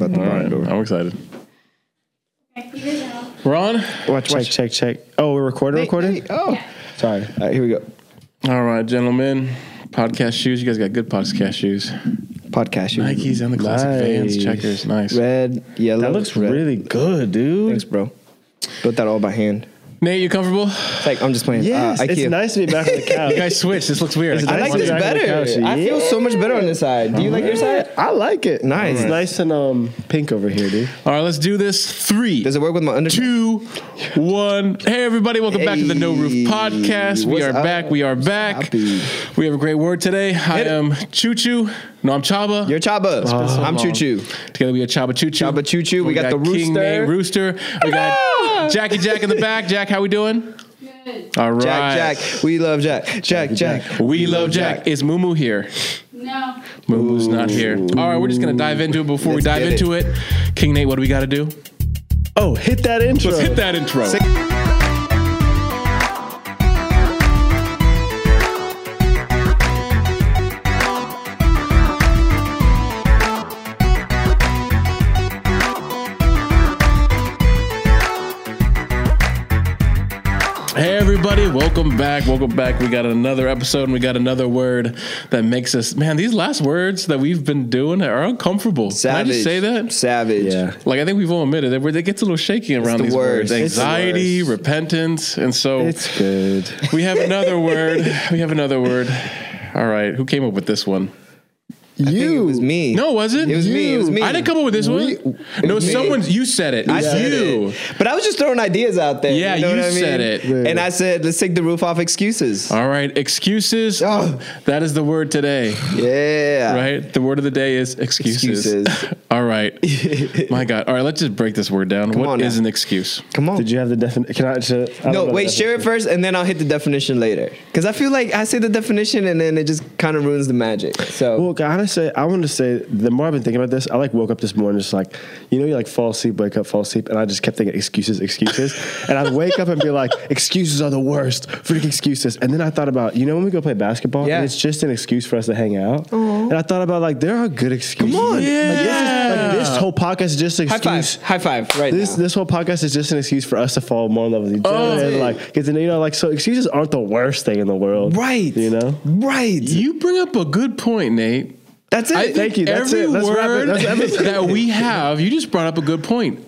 about the All barn right, door. I'm excited. Okay, you. We're on. Watch, Check, watch. check, check. Oh, we're recording, recording? Hey, oh. Sorry. All right, here we go. All right, gentlemen. Podcast shoes. You guys got good podcast shoes. Podcast shoes. Nikes and the classic Vans Nice. checkers. Nice. Red, yellow. That looks red. really good, dude. Thanks, bro. Built that all by hand. Nate, you comfortable? It's like I'm just playing. Yes, uh, it's nice to be back on the couch. You guys switch. This looks weird. It's I nice like this back on the better. couch. I feel so much better on this side. Do you like your side? I like it. Nice. It's nice and um pink over here, dude. All right, let's do this. Three, Does it work with my under? two, one. Hey, everybody. Welcome back to the No Roof Hey, Podcast. We are up? back. We are back. Happy. We have a great word today. I Hit it. am Choo Choo. No, I'm Chaba. You're Chaba. I'm Choo long. Choo. Together we are Chaba Choo Choo. Chaba Choo Choo. We got the King rooster. Nate Rooster. We got Jackie Jack in the back. Jack, how we doing? Good. All right. Jack, Jack. We love Jack. Jack, Jack. We love Jack. Is Moo Moo here? No. Moo Moo's not here. All right, we're just gonna dive into it. Before we Let's dive get it. into it, King Nate, what do we got to do? Oh, hit that intro. Let's hit that intro. Sick. Everybody, welcome back. Welcome back. We got another episode and we got another word that makes us man, these last words that we've been doing are uncomfortable. Savage. Can I just say that? Savage. Yeah. Like I think we've all admitted that it gets a little shaky around the these words. worst. It's the Anxiety, worst. repentance, and so It's good. we have another word. We have another word. All right, who came up with this one? I think it was me. No, was it? It was me. It was me. I didn't come up with this We- one. it No, was me. someone you said it. I It's said you. it. But I was just throwing ideas out there. Yeah, you, know you what I mean? said it. And I said, let's take the roof off excuses. All right, excuses. Oh. That is the word today. Yeah. Right? The word of the day is excuses. Excuses. All right. My God. All right, let's just break this word down. What on is now. an excuse? Come on. Did you have the definition? Can I just? I don't no, know wait, share it first and then I'll hit the definition later. Because I feel like I say the definition and then it just kind of ruins the magic. So, Well, gotta say, I want to say the more I've been thinking about this, I like woke up this morning just like, you know, you like fall asleep, wake up, fall asleep, and I just kept thinking excuses, excuses, and I'd wake up and be like, excuses are the worst, freaking excuses. And then I thought about, you know, when we go play basketball, Yeah. and it's just an excuse for us to hang out. And I thought about like, there are good excuses. Come on. like, this is, like this whole podcast is just an high excuse. five. High five right This now. this whole podcast is just an excuse for us to fall more in love with each Oh. other, That's and it. like get to know, you know, like so excuses aren't the worst thing in the world, Right. You know. Right. You bring up a good point, Nate. That's it. I Thank you. That's every it. It. word That's that we have, you just brought up a good point.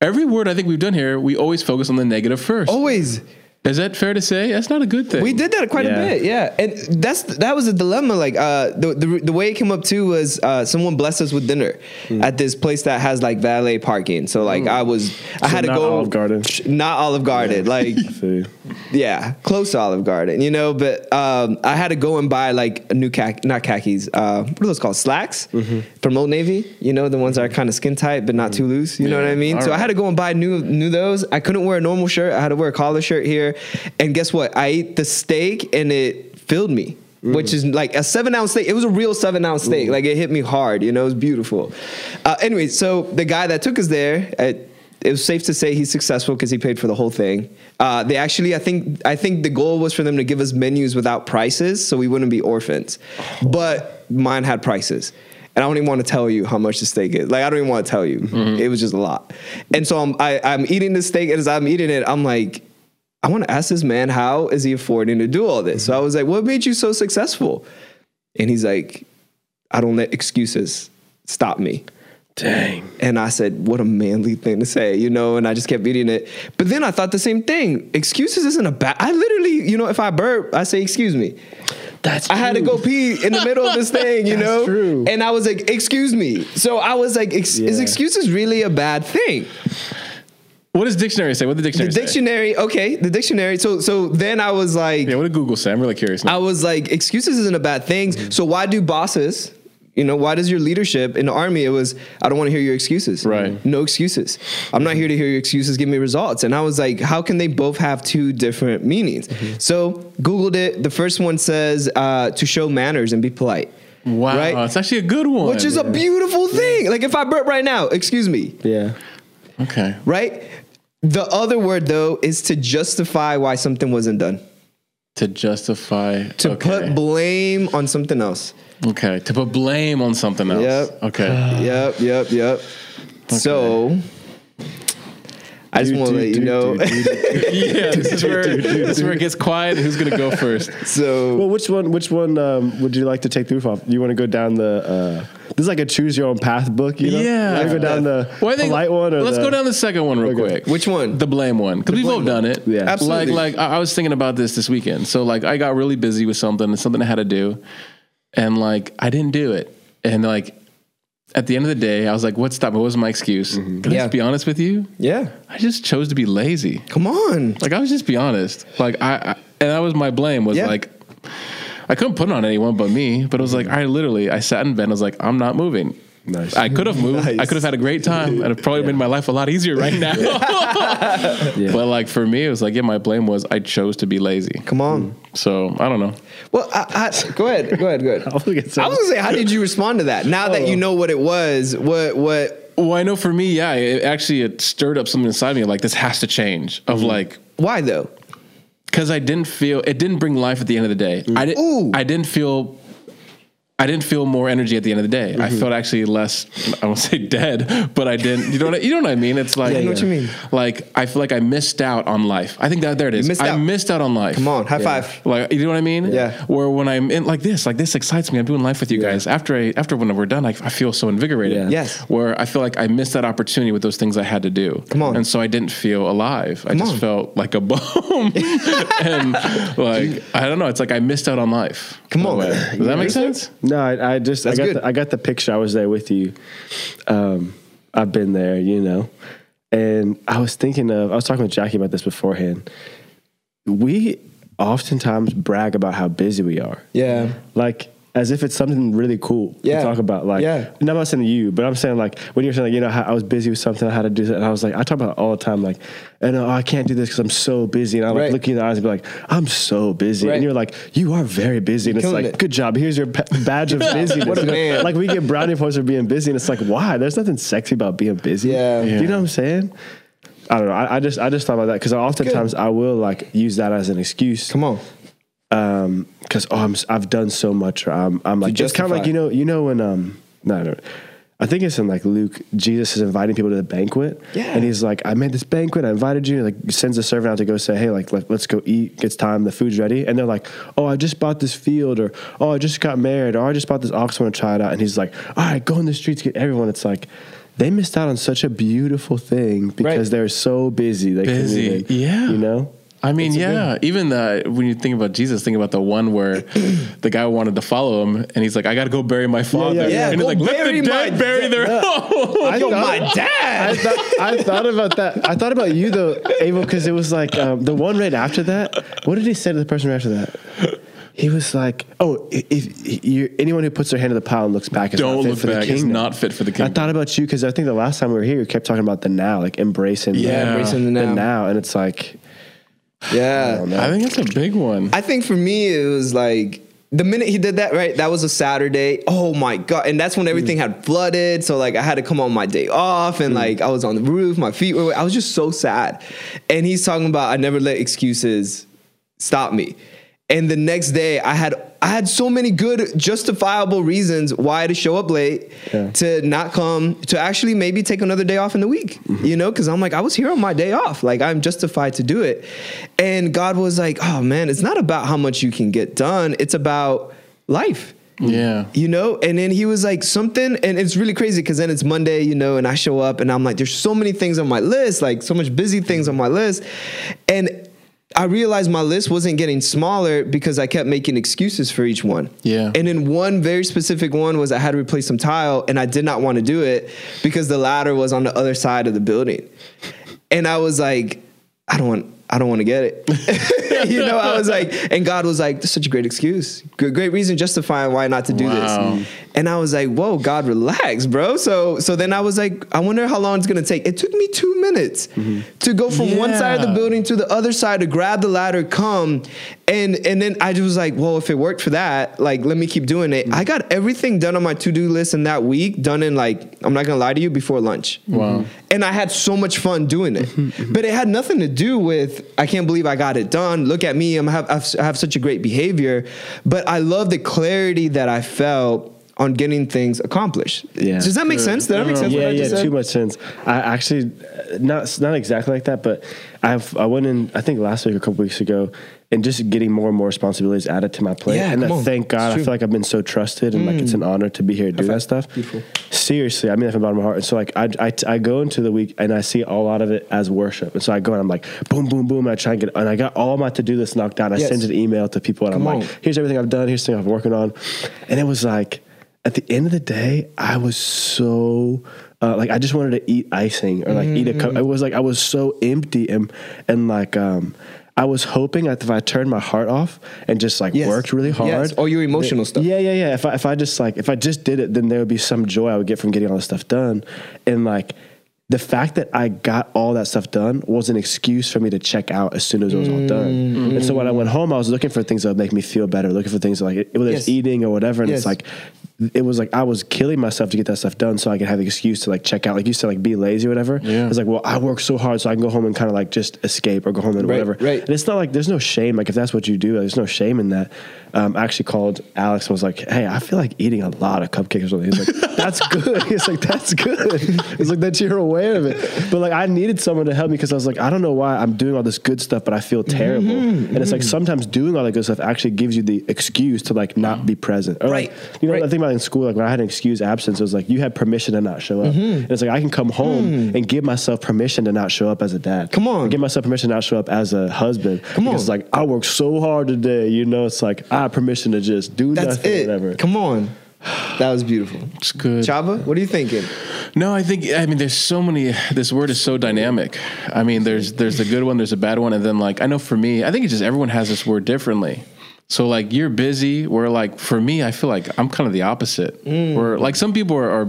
Every word I think we've done here, we always focus on the negative first. Always. Is that fair to say? That's not a good thing. We did that quite Yeah. a bit, yeah. And that's that was a dilemma. Like uh, the, the the way it came up too was uh, someone blessed us with dinner Hmm. at this place that has like valet parking. So like I was, I had to go Olive Garden. not Olive Garden, like yeah, close to Olive Garden, you know. But um, I had to go and buy like a new khaki, not khakis. Uh, what are those called? Slacks Mm-hmm. from Old Navy. You know, the ones that are kind of skin tight but not too loose. You know what I mean? All so I had to go and buy new new those. I couldn't wear a normal shirt. I had to wear a collar shirt here. And guess what? I ate the steak and it filled me. Which is like a seven ounce steak. It was a real seven ounce steak. Like it hit me hard. You know, it was beautiful. Uh, anyway, so the guy that took us there, uh, it was safe to say he's successful because he paid for the whole thing. Uh, they actually, I think, I think the goal was for them to give us menus without prices, so we wouldn't be orphans. But mine had prices, and I don't even want to tell you how much the steak is. Like I don't even want to tell you. It was just a lot. And so I'm, I, I'm eating the steak, and as I'm eating it, I'm like, I want to ask this man how is he affording to do all this. So I was like, what made you so successful? And he's like, I don't let excuses stop me. Dang. And I said, what a manly thing to say, you know, and I just kept eating it. But then I thought the same thing. Excuses isn't a bad I literally, you know, if I burp, I say excuse me. That's I had to go pee in the middle of this thing, you That's know? true. And I was like, excuse me. So I was like, ex- is Yeah. excuses really a bad thing? What does dictionary say? What did the The dictionary say? The dictionary, okay, the dictionary. So so then I was like, Yeah, what did Google say? I'm really curious now. I was like, excuses isn't a bad thing. Mm-hmm. So why do bosses, you know, why does your leadership in the army? It was, I don't want to hear your excuses. Right. No excuses. I'm not here to hear your excuses. Give me results. And I was like, how can they both have two different meanings? Mm-hmm. So Googled it. The first one says uh, to show manners and be polite. wow, right? it's actually a good one. Which is a beautiful thing. Like if I burp right now, excuse me, Yeah. Okay. right? The other word though is to justify why something wasn't done. To justify To okay. put blame on something else. Okay, to put blame on something else. Yep. Okay. Yep, yep, yep. So I just want to let you know. dude, dude. yeah, this is where this is where it gets quiet. Who's gonna go first? so Well, which one? Which one um, would you like to take the roof off? You want to go down the? Uh, this is like a choose your own path book. You know? Yeah. You wanna go down the Well, I think polite one. Or let's the, go down the second one real Okay. quick. which one? The blame one, because we've all done it. Yeah. Absolutely. Like, like I I was thinking about this this weekend. So, like, I got really busy with something, something I had to do, and like, I didn't do it. And like, at the end of the day, I was like, "What's that? What was my excuse?" Mm-hmm. Can I just be honest with you? yeah. I just chose to be lazy. Come on. Like, I was just be honest. Like, I, I and that was my blame. Was Yeah. like, I couldn't put it on anyone but me. But it was like, I literally, I sat in bed. and I was like, I'm not moving. Nice. I could have moved. I could have had a great time, and it probably made my life a lot easier right now. But like for me, it was like, yeah, my blame was I chose to be lazy. Come on. So I don't know. Well, I, I, go ahead. Go ahead. Go ahead. I was gonna say- I was gonna say, how did you respond to that? Now that you oh. know what it was, what what Well, I know for me, yeah, it actually it stirred up something inside me. Like this has to change. Of mm-hmm. like why though? Because I didn't feel it didn't bring life at the end of the day. I didn't. I didn't feel. I didn't feel more energy at the end of the day. I mm-hmm. felt actually less. I won't say dead, but I didn't. You know what? I- You know what I mean? It's like I know what you mean. Like I feel like I missed out on life. I think that there it is. missed I out. missed out on life. Come on, high five. Like you know what I mean? Yeah. Where when I'm in like this, like this excites me. I'm doing life with you guys. After I after when we're done, I, I feel so invigorated. Yeah. Yes. Where I feel like I missed that opportunity with those things I had to do. Come on. And so I didn't feel alive. Come I just on. felt like a bum. and like I don't know. It's like I missed out on life. Come on. Does that make sense? No, I, I just I got good. the, I got the picture. I was there with you. Um, I've been there, you know, and I was thinking of. I was talking with Jackie about this beforehand. We oftentimes brag about how busy we are, Yeah. like as if it's something really cool Yeah. to talk about. Like, Yeah. and I'm not saying you, but I'm saying like when you're saying like you know how I was busy with something, I had to do that, and I was like I talk about it all the time, like, and oh, I can't do this because I'm so busy, and I like Right. look you in the eyes and be like, I'm so busy, Right. and you're like, you are very busy, and it's like, it. good job, here's your badge of busyness. What a man. Like we get brownie points for being busy, and it's like, why? There's nothing sexy about being busy. Yeah. Do you know what I'm saying? I don't know. I, I just I just thought about that because oftentimes I will like use that as an excuse Come on. Um because oh I'm, I've done so much or I'm, I'm like it's kind of like you know you know when um no no I think it's in like Luke Jesus is inviting people to the banquet Yeah. and he's like I made this banquet I invited you like sends a servant out to go say hey like let, let's go eat it's time the food's ready and they're like oh I just bought this field or oh I just got married or I just bought this ox I want to try it out and he's like all right go in the streets get everyone it's like they missed out on such a beautiful thing because Right. they're so busy they Busy. Yeah. you know I mean, yeah. Even the, when you think about Jesus, think about the one where the guy wanted to follow him, and he's like, "I got to go bury my father." yeah. And he's Go like, "Let bury the dead my bury dead- their I Yo, thought- my dad. I thought, I thought about that. I thought about you though, Abel, because it was like um, the one right after that. What did he say to the person right after that? He was like, "Oh, if, if you anyone who puts their hand in the pile and looks back is Don't not fit look for back. the It's kingdom." not fit for the I thought about you because I think the last time we were here, you kept talking about the now, like embracing, Yeah, the, embracing the the now. now, and it's like, Yeah. I. I think that's a big one. I think for me, it was like the minute he did that, right? That was a Saturday. Oh my God. And that's when everything had flooded. So, like, I had to come on my day off and, mm. like, I was on the roof, my feet were, I was just so sad. And he's talking about, I never let excuses stop me. And the next day, I had I had so many good justifiable reasons why to show up late, Yeah. to not come, to actually maybe take another day off in the week. Mm-hmm. You know, because I'm like I was here on my day off, like I'm justified to do it. And God was like, "Oh man, it's not about how much you can get done; it's about life." yeah. you know and then he was like something and it's really crazy because then it's monday you know and i show up and i'm like there's so many things on my list like so much busy things on my list and i realized my list wasn't getting smaller because i kept making excuses for each one Yeah. and then one very specific one was i had to replace some tile and i did not want to do it because the ladder was on the other side of the building and i was like i don't want I don't want to get it. you know, I was like, and God was like, "This such a great excuse, great, great reason justifying why not to do Wow. this." And I was like, whoa, God, relax, bro. So so then I was like, I wonder how long it's gonna take. It took me two minutes mm-hmm. to go from one side of the building to the other side to grab the ladder, come. And and then I just was like, well, if it worked for that, like let me keep doing it. I mm-hmm. got everything done on my to-do list in that week, done in like, I'm not gonna lie to you, before lunch. Wow. Mm-hmm. And I had so much fun doing it. but it had nothing to do with, I can't believe I got it done. Look at me, I'm I've- I have such a great behavior. But I love the clarity that I felt on getting things accomplished. Yeah. Does that make sense? Does that make sense? what Yeah, I yeah, said? too much sense. I actually not not exactly like that, but I've I went in I think last week or a couple weeks ago, and just getting more and more responsibilities added to my plate. Yeah, and I thank God. I. Mm. feel like I've been so trusted, and like it's an honor to be here to do that stuff. Beautiful. Seriously, I mean that from the bottom of my heart. And so like I, I I go into the week and I see a lot of it as worship, and so I go and I'm like boom, boom, boom, and I try and get and I got all my to do list knocked out. I Yes. send an email to people, and Come I'm on. like, here's everything I've done. Here's thing I'm working on, and it was like at the end of the day, I was so uh, like I just wanted to eat icing or like eat a Mm-hmm. cup. It was like I was so empty and and like um I was hoping that if I turned my heart off and just like Yes. worked really hard, Yes. Or your emotional stuff. Yeah, yeah, yeah. If I if I just like if I just did it, then there would be some joy I would get from getting all this stuff done, and like. The fact that I got all that stuff done was an excuse for me to check out as soon as it was all done. Mm-hmm. And so when I went home, I was looking for things that would make me feel better, looking for things like whether Yes. it's eating or whatever. And Yes. it's like it was like I was killing myself to get that stuff done so I could have the excuse to like check out, like you said, like be lazy or whatever. Yeah. It's like, well, I work so hard so I can go home and kind of like just escape or go home and Right, whatever. right. And it's not like there's no shame. Like if that's what you do, there's no shame in that. Um, I actually called Alex and was like, hey, I feel like eating a lot of cupcakes or something. He's like, that's good. He's like, that's good. It's like, that you're aware of it. But like I needed someone to help me because I was like, I don't know why I'm doing all this good stuff, but I feel terrible. Mm-hmm, And it's like sometimes doing all that good stuff actually gives you the excuse to like not be present. Or Right, like, you know, right. I think about in school, like when I had an excuse absence, it was like you had permission to not show up. And it's like I can come home and give myself permission to not show up as a dad. Mm. Come on. Give myself permission to not show up as a husband. Come on. Because like I worked so hard today, you know, it's like I have permission to just do that. That's nothing, it. whatever. Come on. That was beautiful. It's good. Chaba, what are you thinking? No, I think I mean there's so many. This word is so dynamic. I mean, there's there's a good one, there's a bad one, and then like I know for me, I think it's just everyone has this word differently. So like you're busy, where like for me, I feel like I'm kind of the opposite. Mm. Where like some people are, are,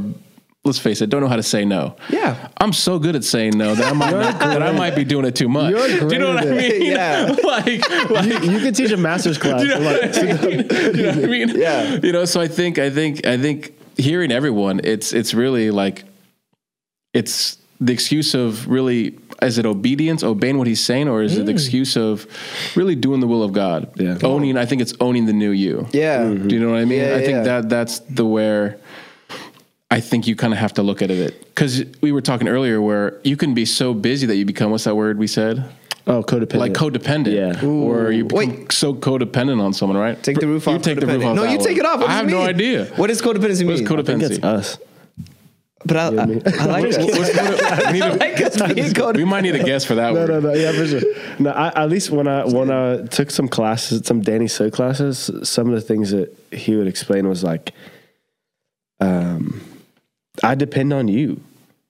let's face it, don't know how to say no. Yeah. I'm so good at saying no that I might not, that I might be doing it too much. You're Do you know what I mean? Yeah. like like You could teach a master's class. you know, like, what I mean? You know what I mean? Yeah. You know, so I think I think I think hearing everyone, it's it's really like it's the excuse of really is it obedience, obeying what he's saying, or is it the mm. excuse of really doing the will of God? Yeah. Owning, I think it's owning the new you. Yeah. Do you know what I mean? Yeah, I think yeah. that that's the where I think you kind of have to look at it because we were talking earlier where you can be so busy that you become what's that word we said oh, codependent. like codependent, Yeah. or you become Wait. so codependent on someone, right? Take the roof You off. take the roof off. No, that you take it off. What I have it no mean? idea. What does codependency What is mean? I think codependency? us. But I, I. I like What's- it. what's code- we, need I a- like us we might need a guess for that No, word. no, no. Yeah, for sure. No, I, at least when I when I took some classes, some Danny So classes, some of the things that he would explain was like, um, I depend on you,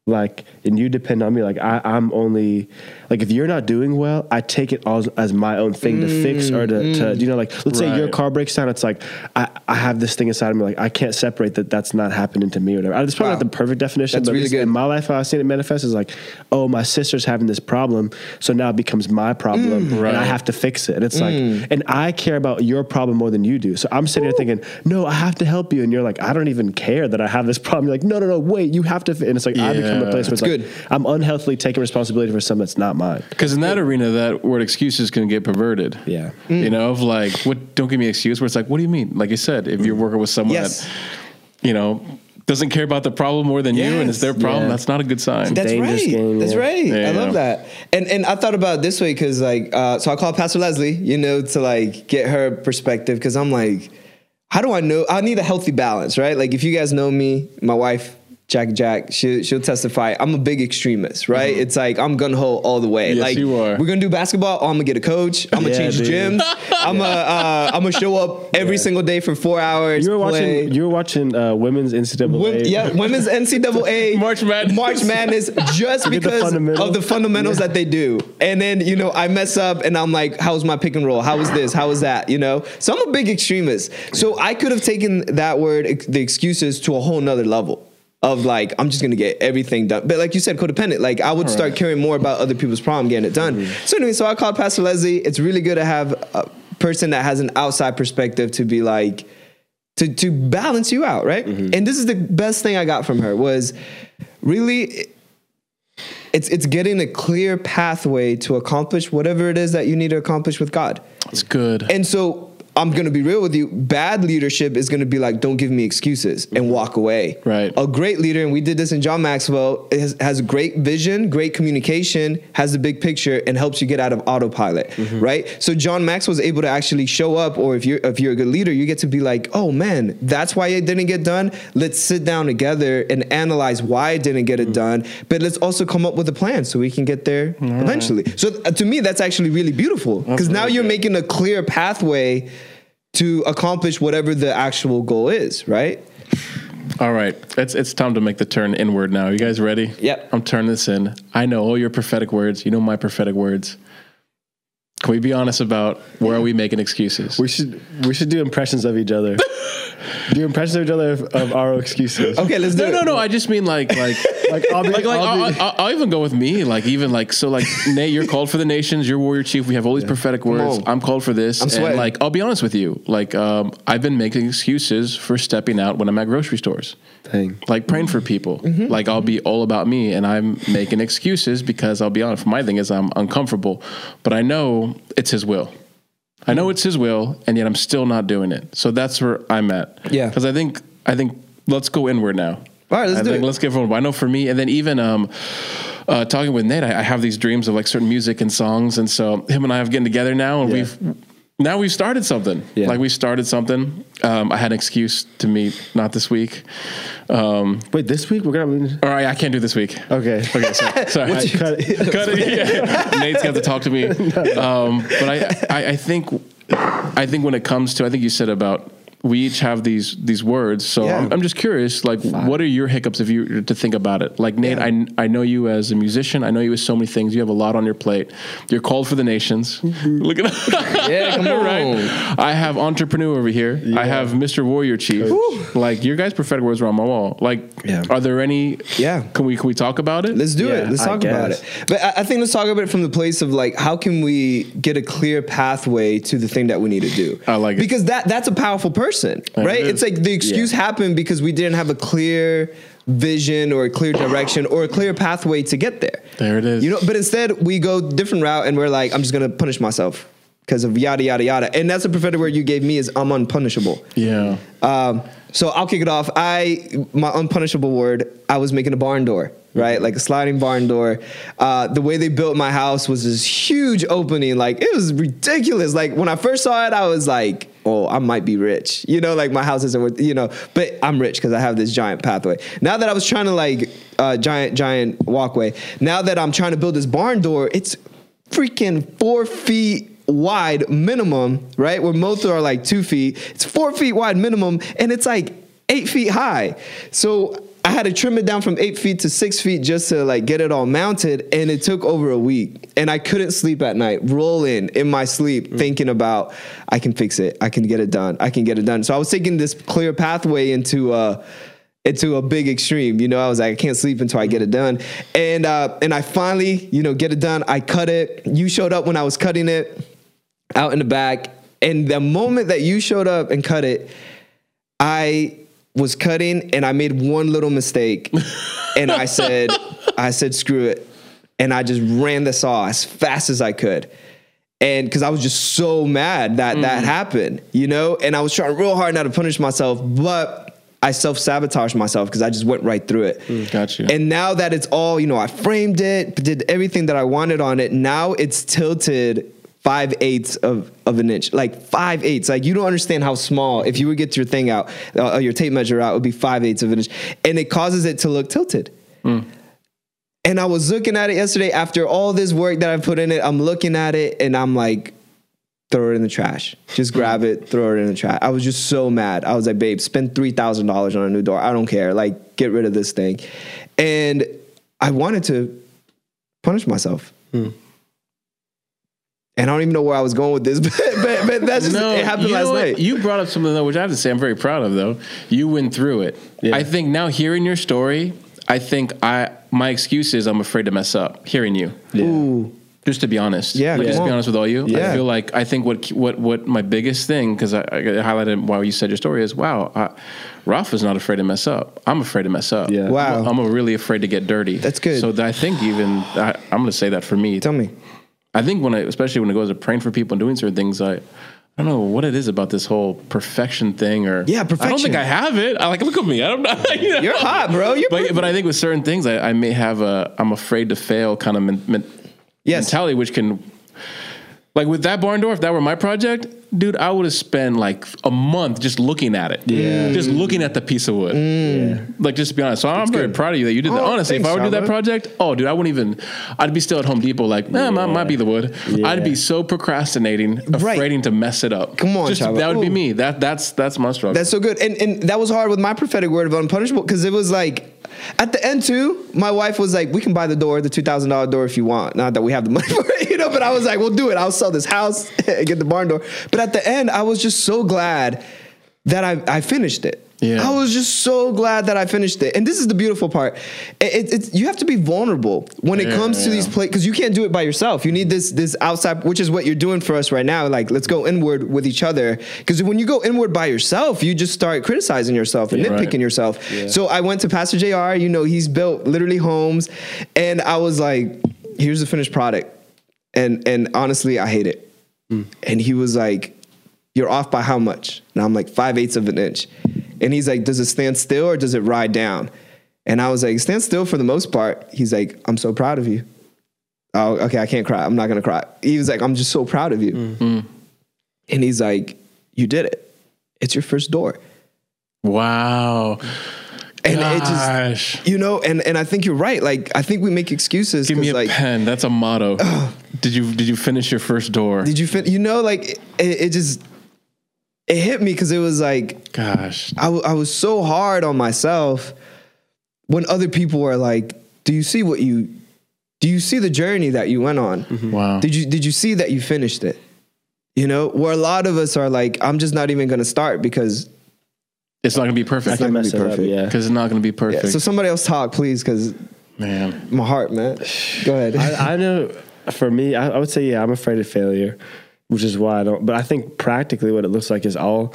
like, and you depend on me. Like, I, I'm only like if you're not doing well, I take it as, as my own thing to fix mm, or to, to mm. you know, like, let's say your car breaks down. It's like I, I have this thing inside of me, like I can't separate that. That's not happening to me or whatever. It's probably Wow. not the perfect definition, That's but really good. in my life, I've seen it manifest is like, oh, my sister's having this problem, so now it becomes my problem, mm, and I have to fix it. And it's like, and I care about your problem more than you do. So I'm sitting here thinking, no, I have to help you, and you're like, I don't even care that I have this problem. You're like, no, no, no, wait, you have to. fi-" And it's like I become a place where it's That's like good. I'm unhealthily taking responsibility for something that's not mine. Because in that arena, that word excuses can get perverted. Yeah. You know, of like, what? Don't give me an excuse. Where it's like, what do you mean? Like you said, if you're working with someone Yes. that, you know, doesn't care about the problem more than you, and it's their problem, Yeah. that's not a good sign. That's right. game, That's yeah. right. Yeah, I yeah. love that. And and I thought about it this way because like uh, so I called Pastor Leslie, you know, to like get her perspective because I'm like, how do I know? I need a healthy balance, right? Like if you guys know me, my wife Jack Jack, she, she'll testify. I'm a big extremist, right? It's like I'm gun ho all the way. Mm-hmm. Yes, like you are. we're gonna do basketball. Oh, I'm gonna get a coach. I'm gonna Yeah, change dude. gyms. I'm gonna uh, I'm gonna show up every single day for four hours. You were play. watching. You were watching uh, women's NCAA. Yeah, women's NCAA March Madness. March Madness, just get the because of the fundamentals that they do. And then you know I mess up, and I'm like, "How's my pick and roll? How was this? How was that?" You know. So I'm a big extremist. So I could have taken that word, the excuses, to a whole nother level. Of like, I'm just gonna get everything done. But like you said, codependent. Like I would start right. caring more about other people's problem, getting it done. So anyway, so I called Pastor Leslie. It's really good to have a person that has an outside perspective to be like, to to balance you out, right? Mm-hmm. And this is the best thing I got from her was really it's it's getting a clear pathway to accomplish whatever it is that you need to accomplish with God. It's good. And so I'm going to be real with you. Bad leadership is going to be like, don't give me excuses and walk away. Right. A great leader, and we did this in John Maxwell, has, has great vision, great communication, has the big picture, and helps you get out of autopilot. Right. So John Maxwell was able to actually show up, or if you're if you're a good leader, you get to be like, oh man, that's why it didn't get done. Let's sit down together and analyze why it didn't get it done. But let's also come up with a plan so we can get there eventually. So uh, to me, that's actually really beautiful because now you're making a clear pathway to accomplish whatever the actual goal is, right? All right, it's it's time to make the turn inward now. You guys ready? Yep. I'm turning this in. I know all your prophetic words. You know my prophetic words. Can we be honest about where are we making excuses? We should. We should do impressions of each other. do impressions of each other of, of our excuses. Okay, let's do no, it. no, no. I just mean like like Like I'll be. like like I'll I'll, be- I'll, I'll even go with me. Like even like so like Nate, you're called for the nations. You're warrior chief. We have all these prophetic words. on. I'm called for this. I'm and sweating. like I'll be honest with you. Like um, I've been making excuses for stepping out when I'm at grocery stores. Dang. like praying for people. Mm-hmm. Like I'll be all about me and I'm making excuses because I'll be honest, my thing is I'm uncomfortable, but I know it's his will. I know it's his will and yet I'm still not doing it. So that's where I'm at. Yeah. Cuz I think I think let's go inward now. All right, let's I do think it. let's get vulnerable. I know for me and then even um uh, talking with Nate, I, I have these dreams of like certain music and songs, and so him and I have getting together now, and Yeah. we've now we've started something. Yeah. Like we started something. Um, I had an excuse to meet not this week. Um, Wait, this week we're gonna. all right, I can't do this week. Okay. Okay, sorry. sorry. I cut it. Cut it. Yeah. Nate's got to talk to me. Um, but I, I, I think, I think when it comes to, I think you said about we each have these these words. So Yeah. I'm, I'm just curious, like, what are your hiccups if you to think about it? Like Nate, I, I know you as a musician. I know you as so many things. You have a lot on your plate. You're called for the nations. Mm-hmm. Look at that. Yeah, come on. right. I have entrepreneur over here. I have Mr. Warrior Chief. Like your guys' prophetic words are on my wall. Like, Yeah. are there any? Yeah. Can we can we talk about it? Let's do Yeah, it. Let's talk about it. But I, I think let's talk about it from the place of like, how can we get a clear pathway to the thing that we need to do? I like it. because that that's a powerful person, right? is. It's like the excuse happened because we didn't have a clear vision or a clear direction or a clear pathway to get there. There it is. You know, but instead we go different route and we're like, I'm just gonna punish myself because of yada yada yada. And that's the prophetic word you gave me is I'm unpunishable. Yeah. Um, so I'll kick it off. I my unpunishable word. I was making a barn door, right, like a sliding barn door. Uh, the way they built my house was this huge opening. Like it was ridiculous. Like when I first saw it, I was like, "Oh, I might be rich." You know, like my house isn't worth. You know, but I'm rich because I have this giant pathway. Now that I was trying to like uh, giant giant walkway. Now that I'm trying to build this barn door, it's freaking four feet wide minimum, right? Where most are like two feet. It's four feet wide minimum, and it's like eight feet high. So I had to trim it down from eight feet to six feet just to like get it all mounted, and it took over a week. And I couldn't sleep at night, rolling in my sleep, thinking about I can fix it, I can get it done, I can get it done. So I was taking this clear pathway into uh into a big extreme. You know, I was like, I can't sleep until I get it done. And uh, and I finally, you know, get it done. I cut it. You showed up when I was cutting it out in the back. And the moment that you showed up and cut it, I was cutting and I made one little mistake. and I said, I said, screw it. And I just ran the saw as fast as I could. And because I was just so mad that that mm. happened, you know, and I was trying real hard not to punish myself, but I self sabotaged myself because I just went right through it. Mm, Got you. And now that it's all, you know, I framed it, did everything that I wanted on it. Now it's tilted five eighths of, of an inch, like five eighths. Like you don't understand how small. If you would get your thing out, uh, your tape measure out, it would be five eighths of an inch, and it causes it to look tilted. And I was looking at it yesterday after all this work that I put in it. I'm looking at it and I'm like, throw it in the trash. Just grab it, throw it in the trash. I was just so mad. I was like, babe, spend three thousand dollars on a new door. I don't care. Like, get rid of this thing. And I wanted to punish myself. And I don't even know where I was going with this, but but, but that's just it happened you know last night. You brought up something though, which I have to say I'm very proud of. Though you went through it. Yeah. I think now hearing your story, I think I my excuse is I'm afraid to mess up. Hearing you, Ooh, just to be honest, Yeah, like, come just to be honest with all you. Yeah. I feel like I think what what what my biggest thing because I, I highlighted while you said your story is wow, I, Ralph is not afraid to mess up. I'm afraid to mess up. Yeah. Wow. I'm, I'm really afraid to get dirty. That's good. So I think even I, I'm going to say that for me. tell me. I think when I, especially when it goes to praying for people and doing certain things, I, I don't know what it is about this whole perfection thing or Yeah, perfection. I don't think I have it. I like look at me. I don't know. you know? You're hot, bro. You're But but I think with certain things, I, I may have a I'm afraid to fail kind of men, men, Yes. mentality, which can like with that barn door. If that were my project, dude, I would have spent like a month just looking at it. Yeah. just looking at the piece of wood. Like just to be honest, so I'm very proud of you that you did that. Oh, Honestly, if I would do that project, oh, dude, I wouldn't even. I'd be still at Home Depot, like, eh, might, might be the wood. Yeah. I'd be so procrastinating, Right. afraid to mess it up. Come on, just Shabba. that would be me. That that's that's my struggle. That's so good. And and that was hard with my prophetic word of unpunishable because it was like at the end too, my wife was like, We can buy the door, the two thousand dollar door if you want. Not that we have the money for it, you know, but I was like, We'll do it. I'll sell this house and get the barn door. But at the end, I was just so glad that I, I finished it. Yeah. I was just so glad that I finished it. And this is the beautiful part. It, it, it's, you have to be vulnerable when it Yeah, comes to yeah. these places because you can't do it by yourself. You need this this outside, which is what you're doing for us right now. Like, let's go inward with each other. Because when you go inward by yourself, you just start criticizing yourself and Yeah. nitpicking Right. yourself. So I went to Pastor Jr. You know, he's built literally homes, and I was like, "Here's the finished product," and and honestly, I hate it. Hmm. And he was like, "You're off by how much?" And I'm like, five eighths of an inch. And he's like, "Does it stand still or does it ride down?" And I was like, "Stand still for the most part." He's like, "I'm so proud of you." Oh, okay, I can't cry. I'm not gonna cry. He was like, "I'm just so proud of you." Mm. Mm. And he's like, "You did it. It's your first door." wow. And it just, Gosh. you know, and and I think you're right. Like, I think we make excuses. Give me a like, pen. That's a motto. did you did you finish your first door? did you fin- You know, like it, it just it hit me because it was like Gosh. I, w- I was so hard on myself when other people were like, "Do you see what you? Do you see the journey that you went on? Mm-hmm. Wow. Did you did you see that you finished it? You know, where a lot of us are like, I'm just not even going to start because It's not gonna be I perfect. not can gonna mess be it up. Yeah. Because it's not gonna be perfect. yeah. perfect. So somebody else talk, please, because Man. my heart, man. Go ahead. I, I know for me, I, I would say, yeah, I'm afraid of failure, which is why I don't. But I think practically what it looks like is I'll,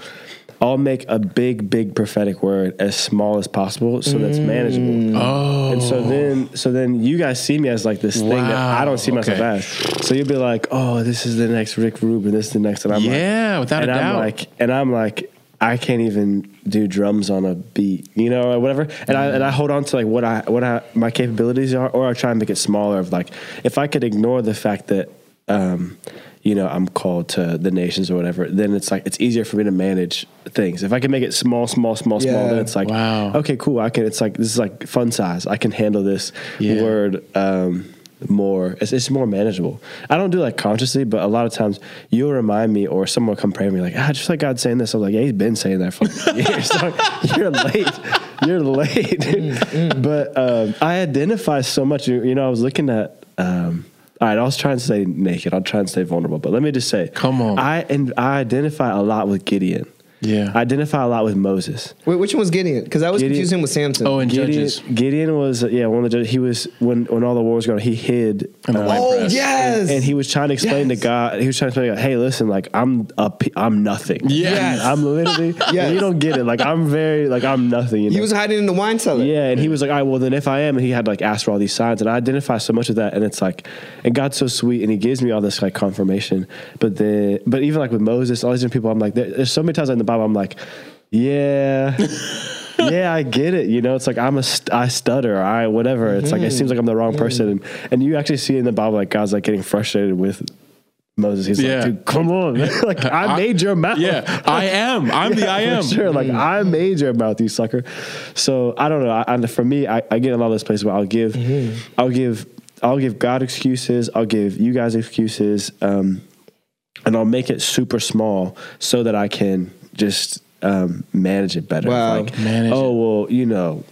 I'll make a big, big prophetic word as small as possible so that's manageable. Oh. And so then, so then you guys see me as like this thing that I don't see myself okay. as. So you'll be like, oh, this is the next Rick Rubin, this is the next, and I'm like, yeah, without and a I'm doubt. like, and I'm like, I can't even do drums on a beat, you know, or whatever. And I and I hold on to like what I what I my capabilities are, or I try and make it smaller. Of like, if I could ignore the fact that, um, you know, I'm called to the nations or whatever, then it's like it's easier for me to manage things. If I can make it small, small, small, small, then it's like, Wow. okay, cool. I can. It's like this is like fun size. I can handle this Yeah. word. Um, more it's, it's more manageable i don't do like consciously but a lot of times you'll remind me or someone will come pray me like ah just like god saying this i'm like yeah he's been saying that for years So, you're late you're late but um, i identify so much you you know i was looking at um, all right, I was trying to stay naked. I'll try and stay vulnerable, but let me just say, Come on. I and I identify a lot with Gideon. Yeah. I identify a lot with Moses. Wait, which one was Gideon? Because I was Gideon- confusing with Samson. Oh, and Gideon, Judges. Gideon was uh, yeah one of the judges. He was when when all the war was going. He hid And the uh, wine oh press. yes. and he was trying to explain Yes. to God. He was trying to explain, to God, "Hey, listen, like I'm a, pe- I'm nothing. Yes. I'm literally. Yes. You don't get it. Like I'm very like I'm nothing. You know? he was hiding in the wine cellar. yeah, and he was like, "All right, well then, if I am," and he had like asked for all these signs, and I identify so much with that, and it's like, and God's so sweet, and He gives me all this like confirmation. But the but even like with Moses, all these different people, I'm like, there, there's so many times in the Bible, I'm like, yeah. yeah, I get it. You know, it's like I'm a st- I stutter, I whatever. It's like it mm-hmm. seems like I'm the wrong mm-hmm. person, and and you actually see in the Bible like God's like getting frustrated with Moses. He's Yeah. like, dude, come on, like I, made your mouth. Yeah, I am. I'm the I am. Sure. Like mm-hmm. I made your mouth, you sucker. So I don't know. I, I, for me, I, I get in all those places where I'll give, I'll give, I'll give God excuses. I'll give you guys excuses, um, and I'll make it super small so that I can just um, manage it better. Wow. Like, Manage oh well, you know,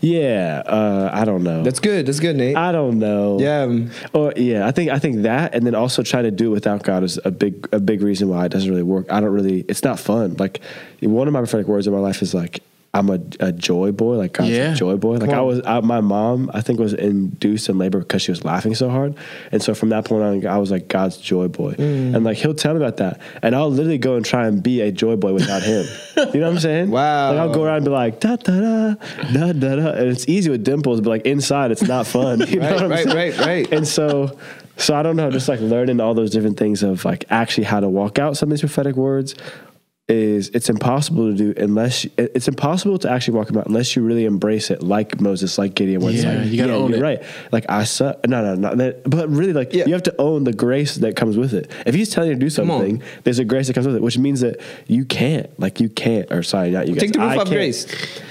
yeah. Uh, I don't know. That's good. That's good, Nate. I don't know. yeah. um, Or yeah, I think I think that, and then also try to do it without God is a big a big reason why it doesn't really work. I don't really. It's not fun. Like one of my prophetic words in my life is like I'm a, a joy boy. Like God's Yeah. joy boy. Like I was. I, my mom, I think, was induced in labor because she was laughing so hard, and so from that point on, I was like God's joy boy, Mm. and like He'll tell me about that, and I'll literally go and try and be a joy boy without Him. you know what I'm saying? Wow. Like I'll go around and be like da da da da da da, and it's easy with dimples, but like inside, it's not fun. You know Right, what I'm right, saying? right, right. And so, so I don't know, just like learning all those different things of like actually how to walk out some of these prophetic words is it's impossible to do unless it's impossible to actually walk about unless you really embrace it like Moses, like Gideon. Where Yeah, like, you gotta own you're it. right. Like I suck. No, no, no. that- But really, like Yeah. you have to own the grace that comes with it. If he's telling you to do something, there's a grace that comes with it, which means that you can't. Like you can't. Or sorry, not you guys. Take the roof I off can't.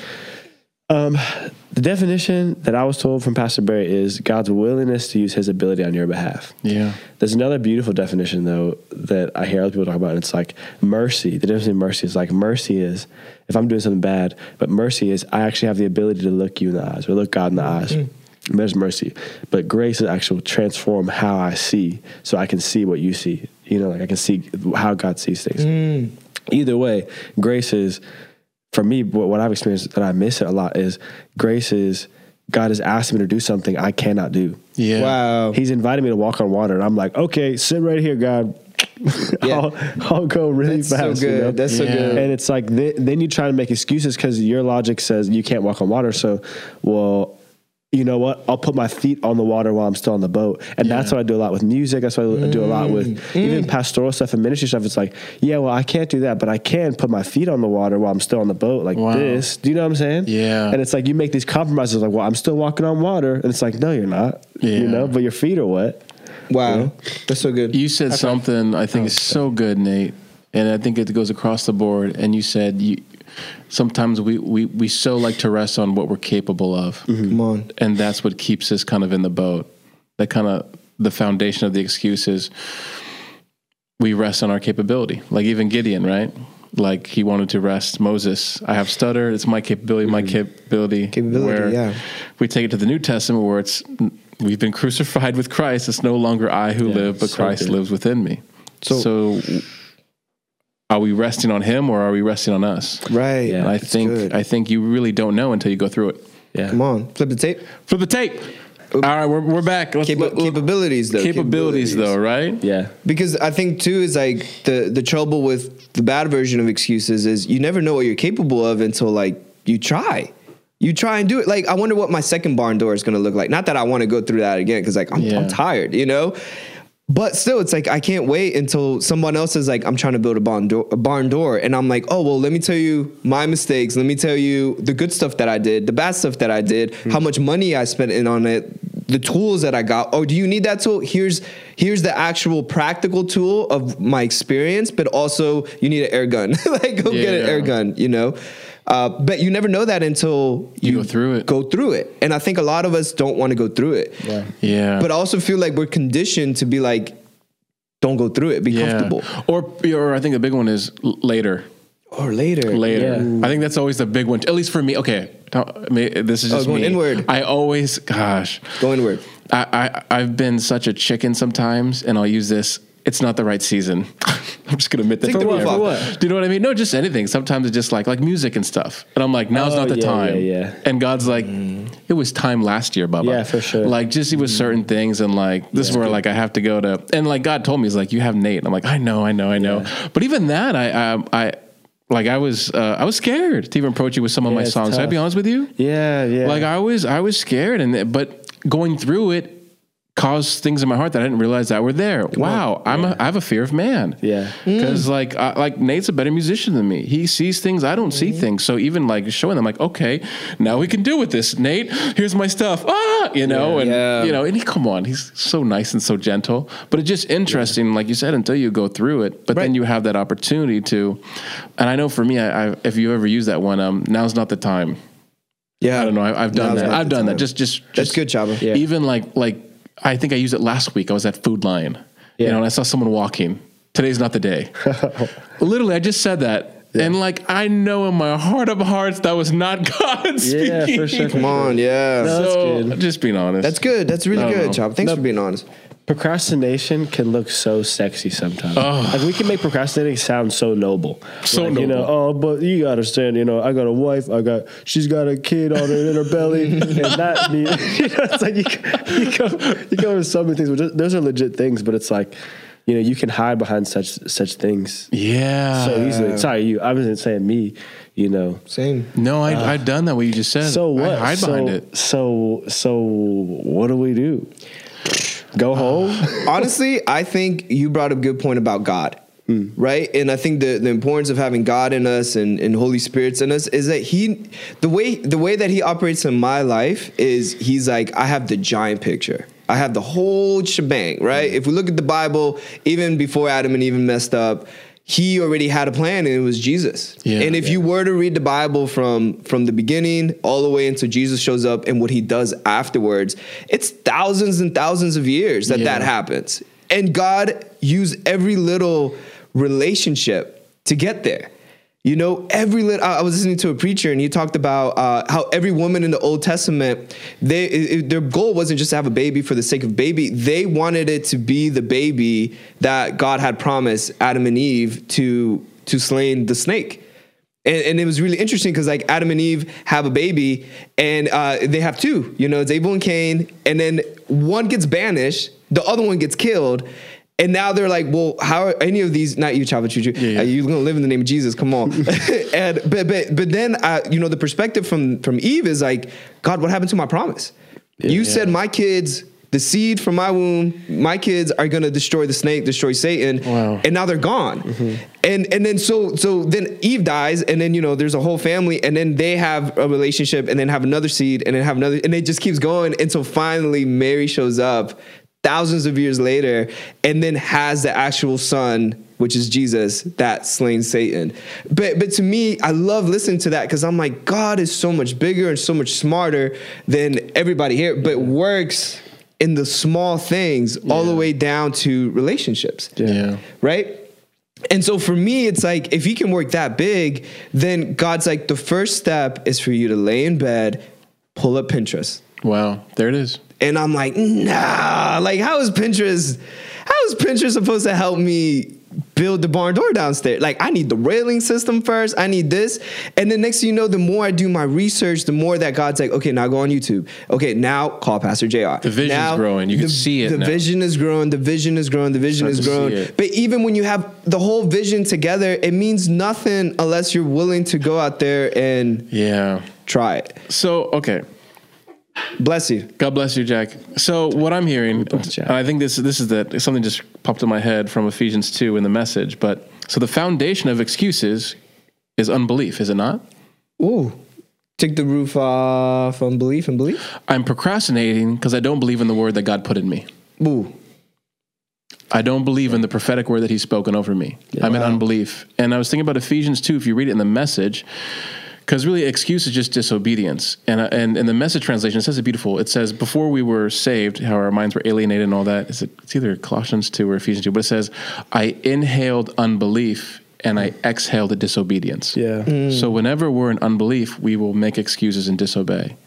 Grace. The definition that I was told from Pastor Barry is God's willingness to use His ability on your behalf. Yeah. There's another beautiful definition though that I hear other people talk about, and it's like mercy. The difference between mercy is like mercy is if I'm doing something bad, but mercy is I actually have the ability to look you in the eyes or look God in the eyes. And There's mercy, but grace is actual transform how I see, so I can see what you see. You know, like I can see how God sees things. Mm. Either way, grace is for me, what, what I've experienced that I miss it a lot is grace is God has asked me to do something I cannot do. Yeah. Wow. He's invited me to walk on water, and I'm like, okay, sit right here, God. Yeah. I'll, I'll go really fast. That's so fast. you good. know? That's so Yeah. good. and it's like th- then you try to make excuses because your logic says you can't walk on water. So, well, you know what? I'll put my feet on the water while I'm still on the boat, and that's what I do a lot with music. That's what I do a lot with Mm. even pastoral stuff and ministry stuff. It's like, yeah, well, I can't do that, but I can put my feet on the water while I'm still on the boat, like Wow. this. Do you know what I'm saying? Yeah. And it's like you make these compromises, like, well, I'm still walking on water, and it's like, no, you're not. Yeah. You know, but your feet are wet. Wow. That's so good. You said something I Oh, think is so good, Nate, and I think it goes across the board. And you said you sometimes we we we so like to rest on what we're capable of, Come on. and that's what keeps us kind of in the boat. That kind of the foundation of the excuse is We rest on our capability, like even Gideon, right? Like he wanted to rest Moses. I have stutter. It's my capability. My capability. Mm-hmm. Capability, Where yeah. We take it to the New Testament, where it's we've been crucified with Christ. It's no longer I who Yeah, live, but so Christ good. lives within me. So- So, are we resting on Him or are we resting on us? Right. Yeah. And I That's think good. I think you really don't know until you go through it. Yeah. Come on. Flip the tape. Flip the tape. All right, we're, we're back. Let's Capa- look- look- capabilities though. capabilities, though, right? Yeah. Because I think too is like the the trouble with the bad version of excuses is you never know what you're capable of until like you try. You try and do it. Like I wonder what my second barn door is going to look like. Not that I want to go through that again because like I'm, Yeah. I'm tired, you know. But still, it's like I can't wait until someone else is like, I'm trying to build a barn door, a barn door, and I'm like, oh well, let me tell you my mistakes. Let me tell you the good stuff that I did, the bad stuff that I did, mm-hmm. how much money I spent in on it, the tools that I got. Oh, do you need that tool? Here's here's the actual practical tool of my experience, but also you need an air gun. like go get an Yeah. air gun, you know. Uh, but you never know that until You go through it. Go through it, and I think a lot of us don't want to go through it. Yeah. Yeah. But I also feel like we're conditioned to be like, don't go through it. Be yeah. comfortable. Or, or I think the big one is l- later. Or later. Later. Yeah. I think that's always the big one. At least for me. Okay. Don't- may- This is Oh, going me. inward. I always, gosh, Go inward. I, I I've been such a chicken sometimes, and I'll use this. It's not the right season. I'm just gonna admit that. The roof everyone. off. Do you know what I mean? No, just anything. Sometimes it's just like like music and stuff, and I'm like, now's Oh, not the yeah, time. yeah, yeah. And God's like, it was time last year, Bubba. Yeah, for sure. Like just with certain things, and like this is where like I have to go to, and like God told me, He's like, you have Nate. And I'm like, I know, I know, I know. But even that, I I. I like I was, uh, I was scared to even approach you with some of my songs. Can I be honest with you? Yeah. Yeah. Like I was, I was scared, and but going through it cause things in my heart that I didn't realize that were there. wow, I'm a, I have a fear of man. Yeah. because like I, like Nate's a better musician than me. He sees things I don't see things. So even like showing them like, okay, now we can deal with this. Nate, here's my stuff. Ah, you know, and Yeah. you know, and he come on, he's so nice and so gentle. But it's just interesting, like you said, until you go through it. But then you have that opportunity to. And I know for me, I, I if you ever use that one, um, now's not the time. Yeah, I don't know. I, I've done Now's that. I've the done that. time. Just, just, That's just good, Chava. Yeah. Even like, like I think I used it last week. I was at Food Lion. You know, and I saw someone walking. Today's not the day. Literally, I just said that. And like I know in my heart of hearts that was not God speaking. Yeah, for sure. Come on, yeah. No, that's so good. just being honest. That's good. That's really good, know. Chava. Thanks for being honest. Procrastination can look so sexy sometimes. Like we can make procrastinating sound so noble. So like, You know, oh, but you gotta understand. You know, I got a wife. I got. She's got a kid on her in her belly, and that. You know, it's like you, you go you go with so many things. But those are legit things. But it's like, you know, you can hide behind such such things yeah. so easily. Sorry, you. I wasn't saying me. You know. Same. no, I, I've done that. What you just said. So what? I hide so, behind it. So so what do we do? Go home. Honestly, I think you brought a good point about God. Mm. Right. And I think the, the importance of having God in us and, and Holy Spirits in us is that he the way the way that he operates in my life is he's like, I have the giant picture. I have the whole shebang, right? Mm. If we look at the Bible, even before Adam and Eve messed up, he already had a plan and it was Jesus. Yeah. and if you were to read the Bible from from the beginning all the way until Jesus shows up and what he does afterwards, it's thousands and thousands of years that Yeah. that happens. And God used every little relationship to get there. You know, every little. I was listening to a preacher, and he talked about uh, how every woman in the Old Testament, they it- their goal wasn't just to have a baby for the sake of baby. They wanted it to be the baby that God had promised Adam and Eve to to slain the snake. And, and it was really interesting because like Adam and Eve have a baby, and uh, they have two. You know, it's Abel and Cain, and then one gets banished, the other one gets killed. And now they're like, well, how are any of these? Not you, Chava Chuchu. yeah. Uh, you're gonna live in the name of Jesus. Come on. and but but but then uh, you know the perspective from from Eve is like, God, what happened to my promise? you said my kids, the seed from my womb, my kids are gonna destroy the snake, destroy Satan, Wow. and now they're gone. And and then so so then Eve dies, and then you know there's a whole family, and then they have a relationship, and then have another seed, and then have another, and it just keeps going until finally Mary shows up thousands of years later, and then has the actual son, which is Jesus, that slain Satan. But but to me, I love listening to that because I'm like, God is so much bigger and so much smarter than everybody here, but works in the small things all the way down to relationships Yeah. right? And so for me, it's like if he can work that big, then God's like the first step is for you to lay in bed, pull up Pinterest. Wow. There it is. And I'm like, nah, like how is Pinterest, how is Pinterest supposed to help me build the barn door downstairs? Like I need the railing system first. I need this. And then next thing you know, the more I do my research, the more that God's like, okay, now go on YouTube. Okay, now call Pastor JR. The vision's Now, growing. You can see it The now. vision is growing. The vision is growing. The vision is growing. But even when you have the whole vision together, it means nothing unless you're willing to go out there and Yeah. try it. So okay. Bless you. God bless you, Jack. So what I'm hearing, I think this this is that something just popped in my head from Ephesians two in the message. But so the foundation of excuses is unbelief, is it not? Ooh. Take the roof off unbelief and belief. I'm procrastinating because I don't believe in the word that God put in me. Ooh. I don't believe in the prophetic word that He's spoken over me. I'm in unbelief. And I was thinking about Ephesians 2, if you read it in the message, because really excuse is just disobedience. And, uh, and in the message translation, it says it beautiful. It says, before we were saved, how our minds were alienated and all that it, it's either Colossians 2 or Ephesians 2, but it says, I inhaled unbelief and I exhaled disobedience. Yeah. So whenever we're in unbelief, we will make excuses and disobey.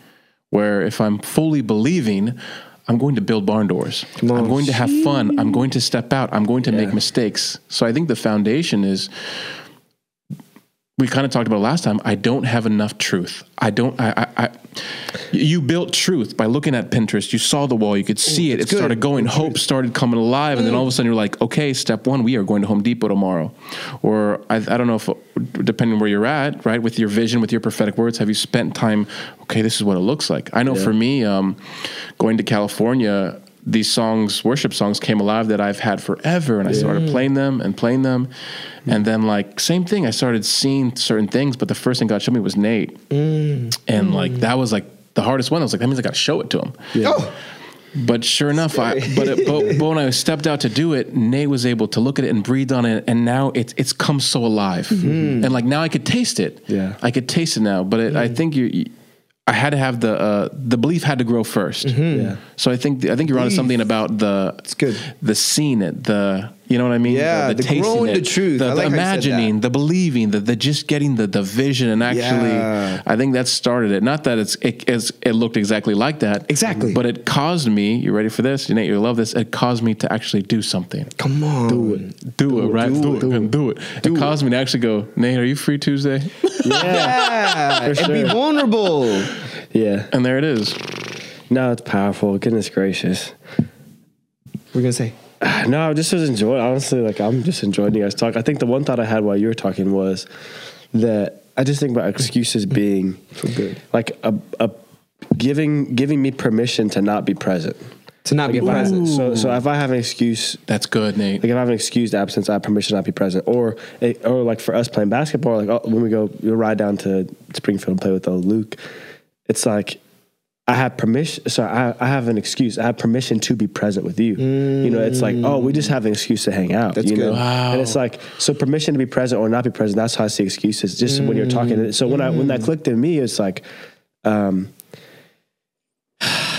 Where if I'm fully believing, I'm going to build barn doors. I'm going to have fun. I'm going to step out. I'm going to make mistakes. So I think the foundation is we kind of talked about last time. I don't have enough truth. I don't. I. I, I you built truth by looking at Pinterest. You saw the wall. You could see it. It good. started going. Hope started coming alive, and then all of a sudden you're like, okay, step one, we are going to Home Depot tomorrow, or I, I don't know if depending where you're at, right, with your vision, with your prophetic words, have you spent time? Okay, this is what it looks like. I know for me, um, going to California these songs, worship songs, came alive that I've had forever, and I started playing them and playing them, mm. and then like same thing. I started seeing certain things, but the first thing God showed me was Nate, mm. and mm. like that was like the hardest one. I was like, that means I got to show it to him. Oh, But sure enough, I but, it, but but when I stepped out to do it, Nate was able to look at it and breathe on it, and now it's it's come so alive, mm-hmm. and like now I could taste it. Yeah. I could taste it now. But it, I think you, you- I had to have the uh, the belief had to grow 1st Yeah. So I think I think you're onto Belief. something about the It's good. the seeing it, the you know what I mean? Yeah, the growing the truth. the, I the like how imagining, that. the believing, the, the just getting the the vision, and actually, Yeah. I think that started it. Not that it's it, it's, it looked exactly like that, Exactly. but it caused me. You ready for this? You Nate, you love this. It caused me to actually do something. come on. Do it. Do, it, right? do Do, it, it. do and Do it. It caused me to actually go, Nate, are you free Tuesday? Yeah. Yeah, and be sure. vulnerable. yeah. and there it is. No, it's powerful. Goodness gracious. We're gonna say. No, I just was enjoying. Honestly, like I'm just enjoying you guys talk. I think the one thought I had while you were talking was that I just think about excuses being good. like a, a giving giving me permission to not be present. To not be If I- present. so, so if I have an excuse, That's good, Nate. like if I have an excused absence, I have permission to not be present. Or, or like for us playing basketball, like oh, when we go, you ride down to Springfield and play with old Luke. It's like I have permission. So I, I have an excuse. I have permission to be present with you. You know, it's like oh, we just have an excuse to hang out. That's you know? good. Wow. And it's like so permission to be present or not be present. That's how I see excuses. Just when you're talking. So when I when that clicked in me, it's like. um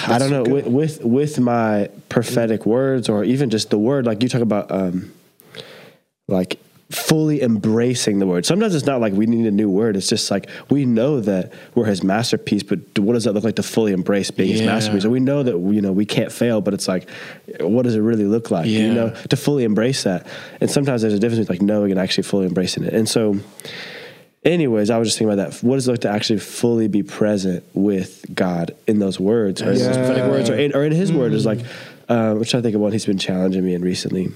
I don't know with, with with my prophetic words or even just the word like you talk about um like fully embracing the word. Sometimes it's not like we need a new word. It's just like we know that we're his masterpiece, but what does that look like to fully embrace being his masterpiece? And we know that you know we can't fail, but it's like what does it really look like? You know, to fully embrace that. And sometimes there's a difference between like knowing and actually fully embracing it. And so anyways, I was just thinking about that. What does it look to actually fully be present with God in those words, or in those prophetic words, or in, or in His word? Is like, um, which I think of one He's been challenging me in recently.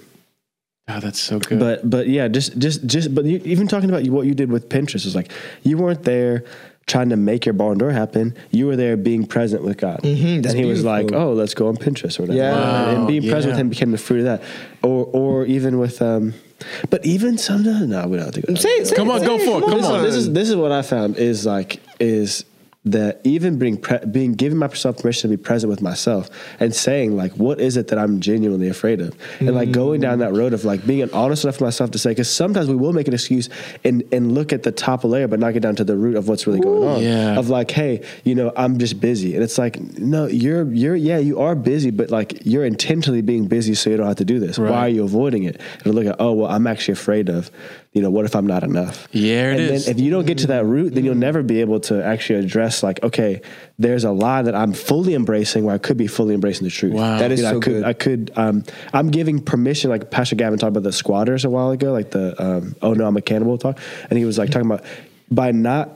Oh, that's so good. But but yeah, just just just but you, even talking about what you did with Pinterest is like you weren't there trying to make your barn door happen. You were there being present with God, Mhm, and He was like, "Oh, let's go on Pinterest or whatever." Yeah. Wow, and being present with. Him became the fruit of that. Or or even with um, but even sometimes no, we don't have to go. Say, say, Come on, say go for it, come this on. This is this is what I found is like is that even being pre- being giving myself permission to be present with myself and saying like what is it that I'm genuinely afraid of? And like going down that road of like being honest enough with myself to say because sometimes we will make an excuse and and look at the top layer but not get down to the root of what's really going on. Yeah. of like hey you know I'm just busy. And it's like no you're you're yeah you are busy but like you're intentionally being busy so you don't have to do this. Right. why are you avoiding it? And look at oh well I'm actually afraid of you know what if I'm not enough Yeah, it and is. then if you don't get to that root, then you'll never be able to actually address like, okay, there's a lie that I'm fully embracing where I could be fully embracing the truth. Wow. That is You know, so I could, good. I could, um, I'm giving permission, like Pastor Gavin talked about the squatters a while ago, like the, um, oh no, I'm a cannibal talk. And he was like talking about by not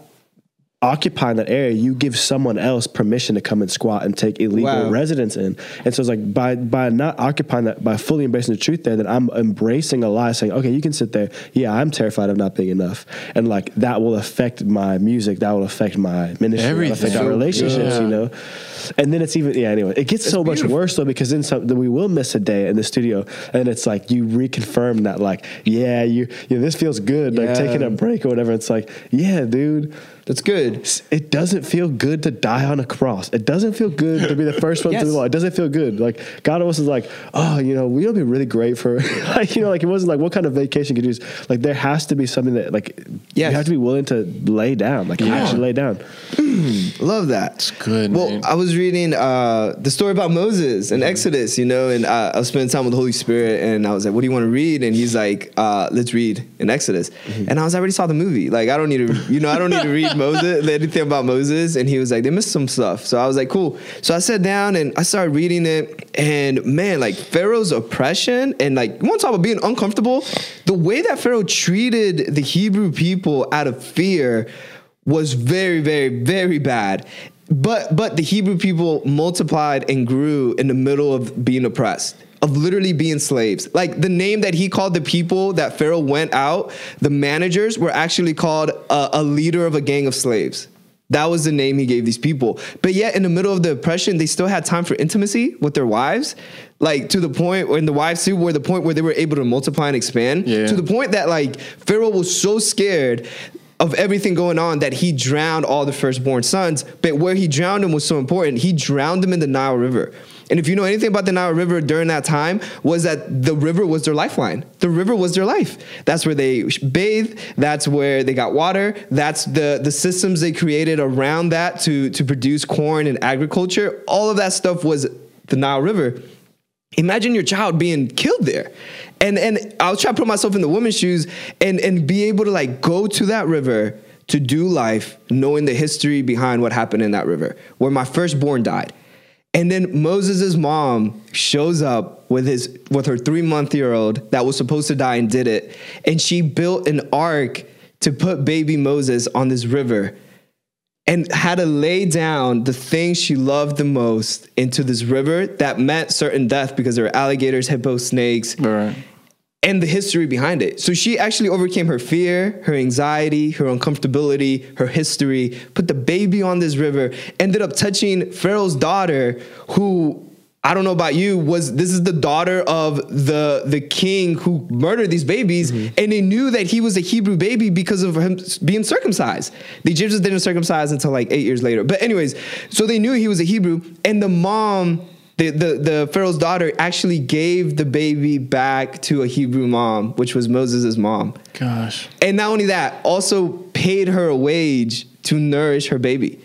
occupying that area, you give someone else permission to come and squat and take illegal Wow. residence in. And so it's like by by not occupying that, by fully embracing the truth there, then I'm embracing a lie, saying, okay, you can sit there. Yeah, I'm terrified of not being enough, and like that will affect my music, that will affect my ministry, that will affect Everything. our relationships, good. you know. And then it's even yeah. Anyway, it gets so much worse though because then, some, then we will miss a day in the studio, and it's like you reconfirm that like yeah, you, you know, this feels good, like taking a break or whatever. It's like yeah, dude That's good. it doesn't feel good to die on a cross. It doesn't feel good to be the first one Yes. through the law. It doesn't feel good. Like God almost is like, oh, you know, we will be really great for like, you know, like it wasn't like what kind of vacation could you use? Like there has to be something that like Yes. you have to be willing to lay down, like actually lay down. Love that. It's good, Well, man. I was reading uh, the story about Moses and Exodus, you know, and uh, I was spending time with the Holy Spirit, and I was like, "What do you want to read?" And he's like, uh, "Let's read in Exodus." And I was I already saw the movie. Like, I don't need to, you know, I don't need to read Moses, anything about Moses. And he was like, "They missed some stuff." So I was like, "Cool." So I sat down and I started reading it, and man, like Pharaoh's oppression and like you want to talk about being uncomfortable. The way that Pharaoh treated the Hebrew people out of fear was very, very, very bad. But but the Hebrew people multiplied and grew in the middle of being oppressed, of literally being slaves. Like the name that he called the people that Pharaoh went out, the managers were actually called a, a leader of a gang of slaves. That was the name he gave these people. But yet, in the middle of the oppression, they still had time for intimacy with their wives. Like to the point when the wives too were the point where they were able to multiply and expand. Yeah. To the point that like Pharaoh was so scared of everything going on that he drowned all the firstborn sons. But where he drowned them was so important. He drowned them in the Nile River. And if you know anything about the Nile River during that time, was that the river was their lifeline. The river was their life. That's where they bathed. That's where they got water. That's the the systems they created around that to to produce corn and agriculture. All of that stuff was the Nile River. Imagine your child being killed there. And and I was trying to put myself in the woman's shoes and and be able to like go to that river to do life knowing the history behind what happened in that river where my firstborn died. And then Moses' mom shows up with his with her three month year old that was supposed to die and did it. And she built an ark to put baby Moses on this river and had to lay down the thing she loved the most into this river that meant certain death because there were alligators, hippos, snakes, right. And the history behind it. So she actually overcame her fear, her anxiety, her uncomfortability, her history, put the baby on this river, ended up touching Pharaoh's daughter, who I don't know about you, was this is the daughter of the the king who murdered these babies, mm-hmm. and they knew that he was a Hebrew baby because of him being circumcised. The Egyptians didn't circumcise until like eight years later. But anyways, so they knew he was a Hebrew, and the mom the, the, the Pharaoh's daughter actually gave the baby back to a Hebrew mom, which was Moses' mom. Gosh. And not only that, also paid her a wage to nourish her baby.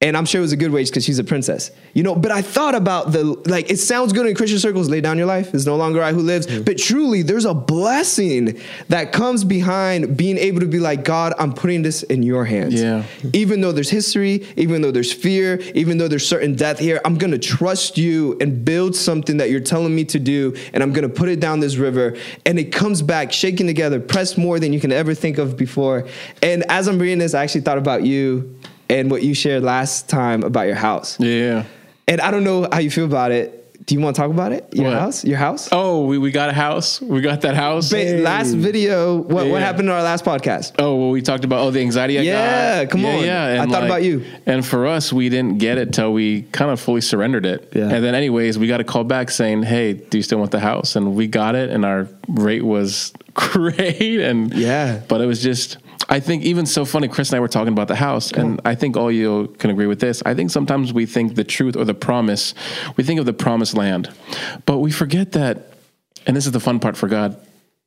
And I'm sure it was a good wage because she's a princess. You know, but I thought about the like it sounds good in Christian circles, lay down your life. It's no longer I who lives. Mm-hmm. But truly, there's a blessing that comes behind being able to be like, God, I'm putting this in your hands. Yeah. Even though there's history, even though there's fear, even though there's certain death here, I'm gonna trust you and build something that you're telling me to do, and I'm gonna put it down this river. And it comes back shaking together, pressed more than you can ever think of before. And as I'm reading this, I actually thought about you and what you shared last time about your house. Yeah. And I don't know how you feel about it. Do you want to talk about it? Your What? house? Your house? Oh, we, we got a house. We got that house. Last video, what, what happened in our last podcast? Oh, well, we talked about oh the anxiety I Yeah, got. come on. Yeah, I thought about you. And for us, we didn't get it till we kind of fully surrendered it. Yeah. And then, anyways, we got a call back saying, "Hey, do you still want the house?" And we got it, and our rate was great. And Yeah. but it was just. I think even so funny, Chris and I were talking about the house, and I think all you can agree with this. I think sometimes we think the truth or the promise, we think of the promised land, but we forget that, and this is the fun part for God,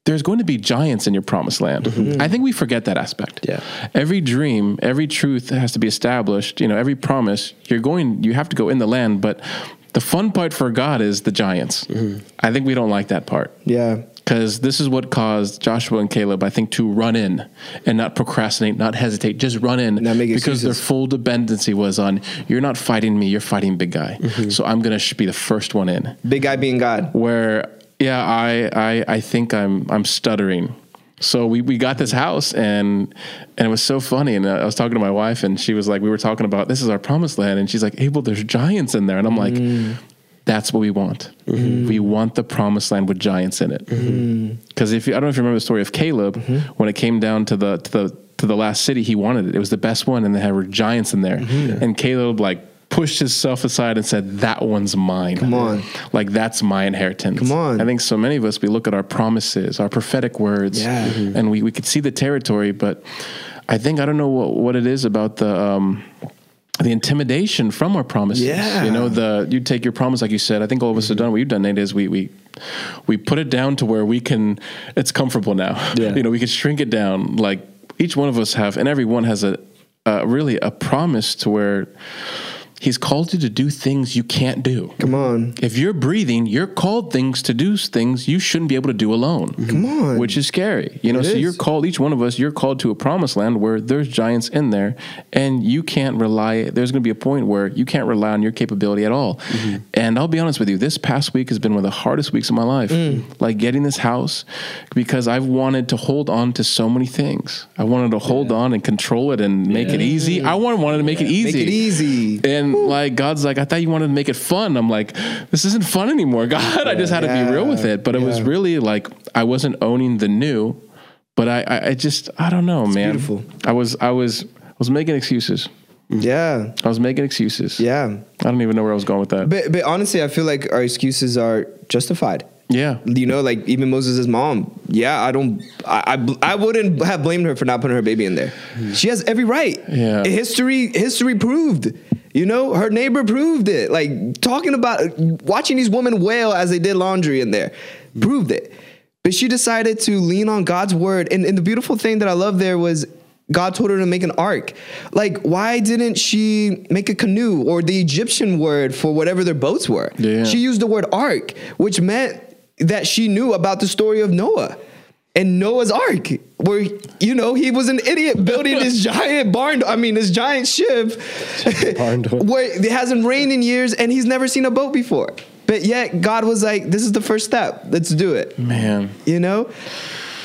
there's going to be giants in your promised land. Mm-hmm. I think we forget that aspect. Yeah. Every dream, every truth has to be established. You know, every promise, you're going, you have to go in the land, but the fun part for God is the giants. Mm-hmm. I think we don't like that part Yeah. Because this is what caused Joshua and Caleb, I think, to run in and not procrastinate, not hesitate, just run in because their full dependency was on you're not fighting me, you're fighting big guy. Mm-hmm. So I'm gonna be the first one in. Big guy being God. Where yeah, I I I think I'm I'm stuttering. So we, we got this house and and it was so funny and I was talking to my wife and she was like we were talking about this is our promised land and she's like Abel there's giants in there and I'm like mm. That's what we want. We want the promised land with giants in it. Because if you, I don't know if you remember the story of Caleb, when it came down to the to the to the last city, he wanted it. It was the best one, and there were giants in there. And Caleb like pushed himself aside and said, "That one's mine. Come on. like that's my inheritance." Come on. I think so many of us we look at our promises, our prophetic words, Yeah. Mhm. and we we could see the territory, but I think I don't know what what it is about the. Um, the intimidation from our promises. Yeah. You know, the you take your promise, like you said. I think all of us have done what you've done, Nate, is we we we put it down to where we can it's comfortable now. Yeah. You know, we can shrink it down. Like each one of us have and everyone has a uh, really a promise to where he's called you to do things you can't do. Come on. If you're breathing, you're called things to do things you shouldn't be able to do alone. Come on. Which is scary. You know, It so is. you're called, each one of us, you're called to a promised land where there's giants in there and you can't rely, there's going to be a point where you can't rely on your capability at all. Mm-hmm. And I'll be honest with you, this past week has been one of the hardest weeks of my life. Mm. Like getting this house because I've wanted to hold on to so many things. I wanted to hold on and control it and make it easy. I wanted, wanted to make it easy. Make it easy. And like God's like, I thought you wanted to make it fun. I'm like, this isn't fun anymore, God. I just had to be real with it. But it was really like I wasn't owning the new, but I, I, I just I don't know, man. beautiful. I was I was I was making excuses. Yeah. I was making excuses. Yeah. I don't even know where I was going with that. But but honestly, I feel like our excuses are justified. yeah. You know, like even Moses' mom. Yeah, I don't. I, I I wouldn't have blamed her for not putting her baby in there. She has every right. Yeah. History history proved. You know, her neighbor proved it. Like talking about watching these women wail as they did laundry in there, proved it. But she decided to lean on God's word. And, and the beautiful thing that I love there was God told her to make an ark. Like, why didn't she make a canoe or the Egyptian word for whatever their boats were? Yeah. She used the word ark, which meant that she knew about the story of Noah and Noah's ark, where you know he was an idiot building this giant barn. I mean, this giant ship Barn where it hasn't rained in years, and he's never seen a boat before. But yet God was like, "This is the first step. Let's do it." Man. You know.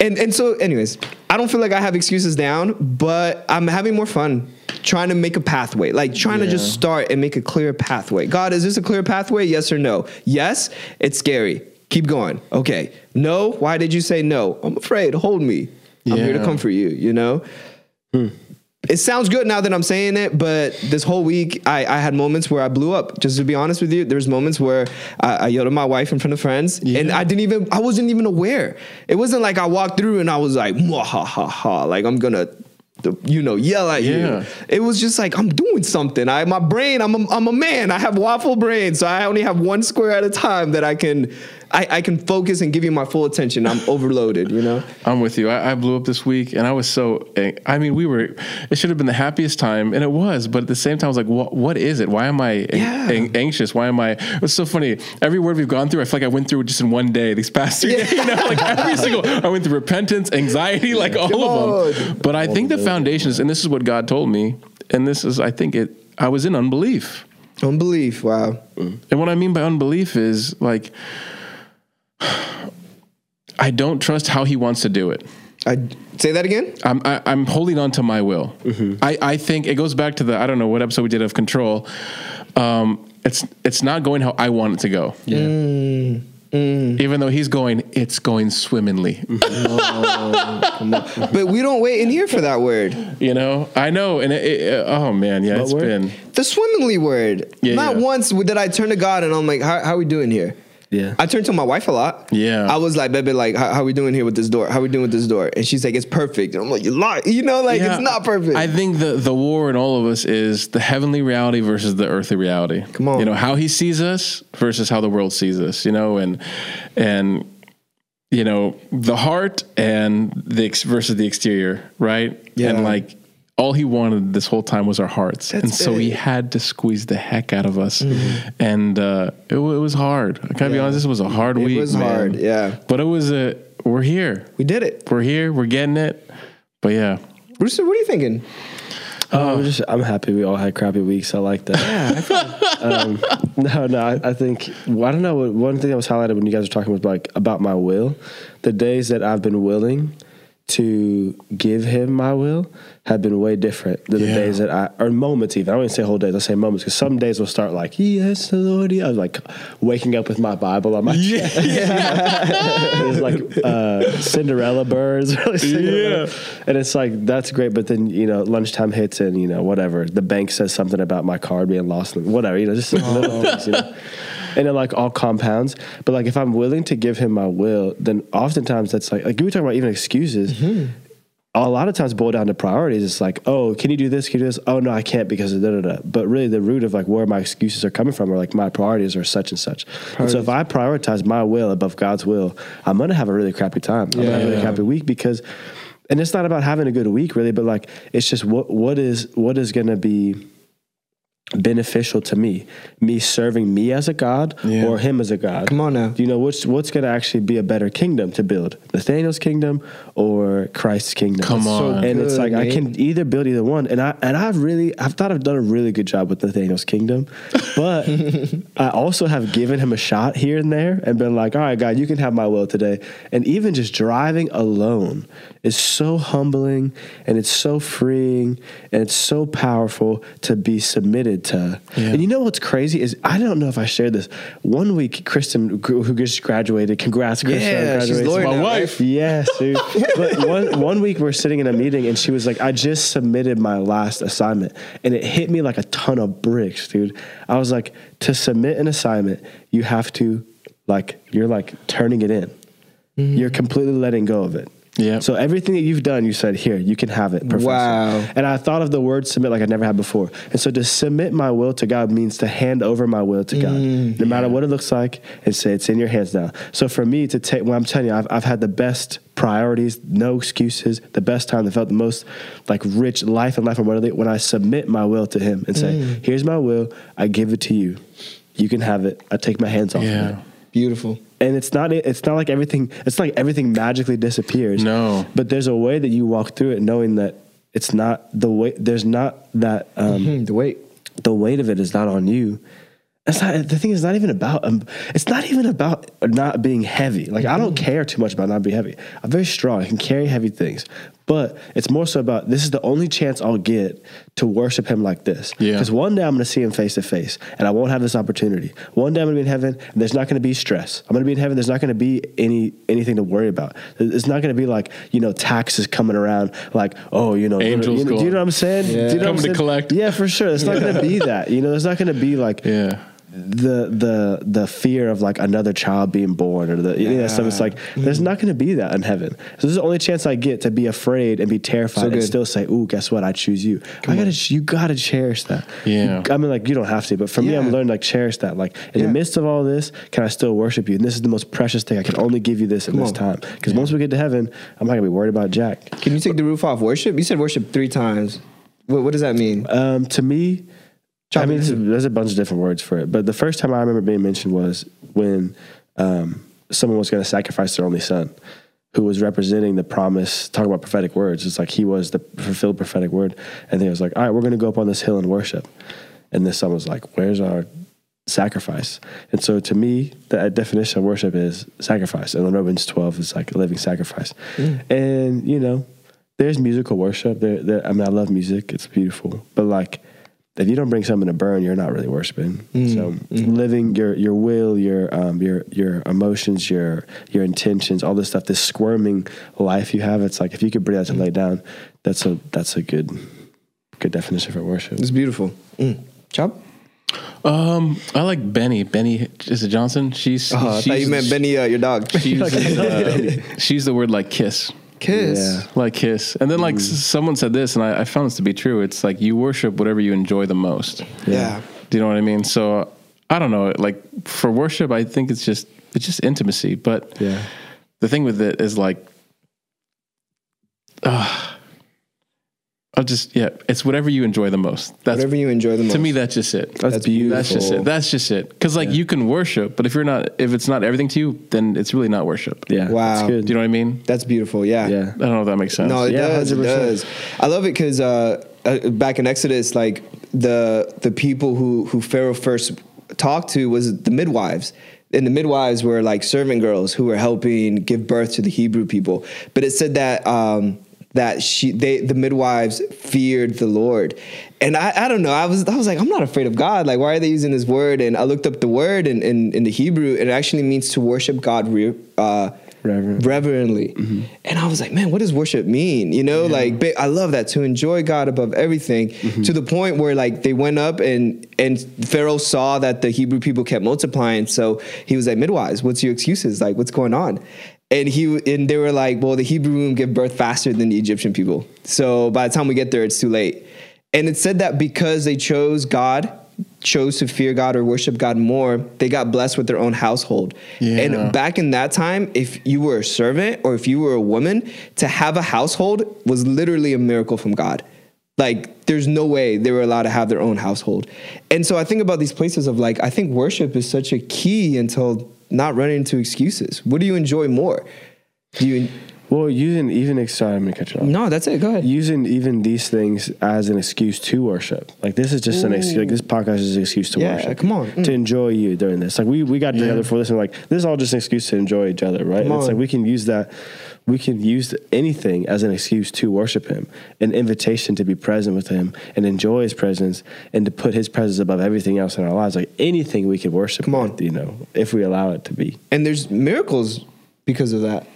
And and so, anyways, I don't feel like I have excuses down, but I'm having more fun trying to make a pathway, like trying to just start and make a clear pathway. God, is this a clear pathway? Yes or no? Yes, it's scary. Keep going. Okay. No. Why did you say no? I'm afraid. Hold me. I'm here to Yeah. comfort you. You know. Hmm. It sounds good now that I'm saying it, but this whole week I, I had moments where I blew up. Just to be honest with you, there's moments where I, I yelled at my wife in front of friends, and I didn't even I wasn't even aware. It wasn't like I walked through and I was like, "Mwah, ha ha ha, like I'm gonna, you know, yell at Yeah. you. It was just like I'm doing something. I my brain, I'm a, I'm a man. I have waffle brain, so I only have one square at a time that I can I, I can focus and give you my full attention. I'm overloaded, you know. I'm with you. I, I blew up this week, and I was so. I mean, we were. It should have been the happiest time, and it was. But at the same time, I was like, "What? What is it? Why am I Yeah. an- anxious? Why am I?" It was so funny. Every word we've gone through, I feel like I went through just in one day. These past three days, you know, like every single. I went through repentance, anxiety, like all of them. on. But I think the foundations, and this is what God told me, and this is, I think it. I was in unbelief. Unbelief. Wow. And what I mean by unbelief is like, I don't trust how he wants to do it. I say that again. I'm I, I'm holding on to my will. Mm-hmm. I, I think it goes back to the I don't know what episode we did of control. Um, it's it's not going how I want it to go. Yeah. Mm, mm. Even though he's going, it's going swimmingly. But we don't wait in here for that word. You know, I know, and it, it, oh man, yeah, What it's word? been The swimmingly word. Yeah, Not yeah. once did I turn to God and I'm like, how, how we doing here? Yeah. I turned to my wife a lot. Yeah. I was like, baby, like, how, how we doing here with this door? How we doing with this door? And she's like, it's perfect. And I'm like, you lie. You know, like, Yeah, it's not perfect. I think the the war in all of us is the heavenly reality versus the earthly reality. Come on. you know how he sees us versus how the world sees us. You know, and and you know the heart and the ex- versus the exterior, right? Yeah. and like. All he wanted this whole time was our hearts, and so he it. Mm-hmm. had to squeeze the heck out of us, and uh, it, it was hard. I gotta be honest, this was a hard It week. It was man. hard, yeah. but it was a. We're here. we did it. We're here. We're getting it. But yeah, Brewster, what are you thinking? Oh, I'm just I'm happy we all had crappy weeks. I like that. Yeah. um, no, no, I, I think well, I don't know. One thing that was highlighted when you guys were talking was like about my will. The days that I've been willing to give him my will have been way different than the days that I or moments even. I wouldn't say whole days. I say moments because some days will start like yes, Lord. I was like waking up with my Bible on my chest. It's like uh, Cinderella birds. really singing Yeah. And it's like, that's great. But then, you know, lunchtime hits and, you know, whatever. The bank says something about my card being lost. Whatever, you know, just little things, you know. And it like all compounds. But like if I'm willing to give him my will, then oftentimes that's like, like you were talking about even excuses. Mm-hmm. A lot of times boil down to priorities. It's like, oh, can you do this? Can you do this? Oh no, I can't because of da da da. But really, the root of like where my excuses are coming from are like my priorities are such and such. And so if I prioritize my will above God's will, I'm gonna have a really crappy time. I'm gonna have a really Yeah. crappy week because, and it's not about having a good week really, but like it's just what what is what is gonna be beneficial to me, me serving me as a God Yeah. or him as a God. Come on now. You know what's what's going to actually be a better kingdom to build? Nathaniel's kingdom or Christ's kingdom? Come so on. and it's good, like I can either build either one, and I and I've really I've thought I've done a really good job with Nathaniel's kingdom, but I also have given him a shot here and there and been like, all right, God, you can have my will today, and even just driving alone is so humbling and it's so freeing and it's so powerful to be submitted committed to. Yeah. And you know what's crazy is I don't know if I shared this. One week, Kristen, who just graduated, congrats, Kristen. Yeah, she's My now, wife. Yes, dude. but one one week we're sitting in a meeting and she was like, "I just submitted my last assignment," and it hit me like a ton of bricks, dude. I was like, to submit an assignment, you have to like you're like turning it in. Mm-hmm. You're completely letting go of it. Yeah. So everything that you've done, you said, "Here, you can have it." Professor. Wow. And I thought of the word submit like I never had before. And so to submit my will to God means to hand over my will to God, Mm, no matter what it looks like, and say it's in your hands now. So for me to take, when I'm telling you, I've, I've had the best priorities, no excuses, the best time that felt the most like rich life and life and abundantly when I submit my will to Him and say, Mm. "Here's my will. I give it to you. You can have it. I take my hands off of Yeah. it." Beautiful. And it's not it's not like everything it's not like everything magically disappears. No. but there's a way that you walk through it knowing that it's not the way there's not that um Hmm, the weight. the weight of it is not on you. It's not the thing is not even about um, it's not even about not being heavy. Like i don't care too much about not being heavy. I'm very strong. I can carry heavy things but it's more so about this is the only chance i'll get to worship him like this. Yeah. because one day i'm going to see him face to face and i won't have this opportunity. One day i'm going to be in heaven and there's not going to be stress. I'm going to be in heaven there's not going to be any anything to worry about. It's not going to be like you know taxes coming around like oh you know Angels you know, do you know what i'm saying? Do you know Coming to collect. yeah for sure. It's not going to be that you know? There's not going to be like Yeah. The the the fear of like another child being born or the you know, stuff. It's like there's not going to be that in heaven. So this is the only chance I get to be afraid and be terrified So and still say, "Ooh, guess what? I choose you." I gotta you gotta cherish that. Yeah. I mean, like you don't have to, but for me, I'm learning like cherish that. Like in Yeah. the midst of all this, can I still worship you? And this is the most precious thing. I can only give you this in this on. time. Because once we get to heaven, I'm not gonna be worried about Jack. Can you take the roof off worship? You said worship three times. What, what does that mean? Um, to me, I mean, there's, there's a bunch of different words for it, but the first time I remember being mentioned was when um, someone was going to sacrifice their only son, who was representing the promise. Talking about prophetic words, it's like he was the fulfilled prophetic word, and he was like, "All right, we're going to go up on this hill and worship." And this son was like, "Where's our sacrifice?" And so, to me, the definition of worship is sacrifice, and in Romans 12 is like a living sacrifice. And you know, there's musical worship. There, there, I mean, I love music; it's beautiful, but like if you don't bring something to burn, you're not really worshiping. So living your your will, your um, your your emotions, your your intentions, all this stuff, this squirming life you have, it's like if you could bring that to lay down, that's a that's a good good definition for worship. It's beautiful. Mm. Chop? Um, I like Benny. Benny is it Johnson? She's. Oh, I thought you meant Benny, uh, your dog. She uses, uh, she used the word like kiss, Kiss. Yeah. like kiss, and then like Mm. s- someone said this, and I, I found this to be true. It's like you worship whatever you enjoy the most. Yeah. Do you know what I mean? So I don't know. Like for worship, I think it's just it's just intimacy. But Yeah. the thing with it is like, uh, I'll just yeah, it's whatever you enjoy the most. That's Whatever you enjoy the most. to me. That's just it. That's, beautiful. That's just it. That's just it. Because like you can worship, but if you're not, if it's not everything to you, then it's really not worship. yeah. Wow. That's good. Do you know what I mean? That's beautiful. Yeah. yeah. I don't know if that makes sense. No, it Yeah, does. It 100%. does. I love it because uh, uh, back in Exodus, like the the people who who Pharaoh first talked to was the midwives. And the midwives were like servant girls who were helping give birth to the Hebrew people. But it said that um, that she they the midwives feared the Lord. And I, I don't know. I was I was like, I'm not afraid of God. Like, why are they using this word? And I looked up the word in, in, in the Hebrew, and it actually means to worship God re, uh, Reverent. reverently. And I was like, man, what does worship mean? You know, like ba- I love that to enjoy God above everything to the point where like they went up and and Pharaoh saw that the Hebrew people kept multiplying. So he was like, midwives, what's your excuses? Like, what's going on? And he and they were like, well, the Hebrew women give birth faster than the Egyptian people. So by the time we get there, it's too late. And it said that because they chose God, chose to fear God or worship God more, they got blessed with their own household. Yeah. And back in that time, if you were a servant or if you were a woman, to have a household was literally a miracle from God. Like, there's no way they were allowed to have their own household. And so I think about these places of like, I think worship is such a key until not running into excuses. What do you enjoy more? Do you Well, using even sorry, I'm gonna cut you off. No, that's it. Go ahead. Using even these things as an excuse to worship. Like this is just an excuse. Like this podcast is an excuse to Yeah, worship. come on. Mm. To enjoy you during this. Like we we got together for this and like this is all just an excuse to enjoy each other, right? It's like we can use that. We can use anything as an excuse to worship Him, an invitation to be present with Him and enjoy His presence, and to put His presence above everything else in our lives. Like anything we could worship. Come on. with, you know, if we allow it to be. and there's miracles because of that.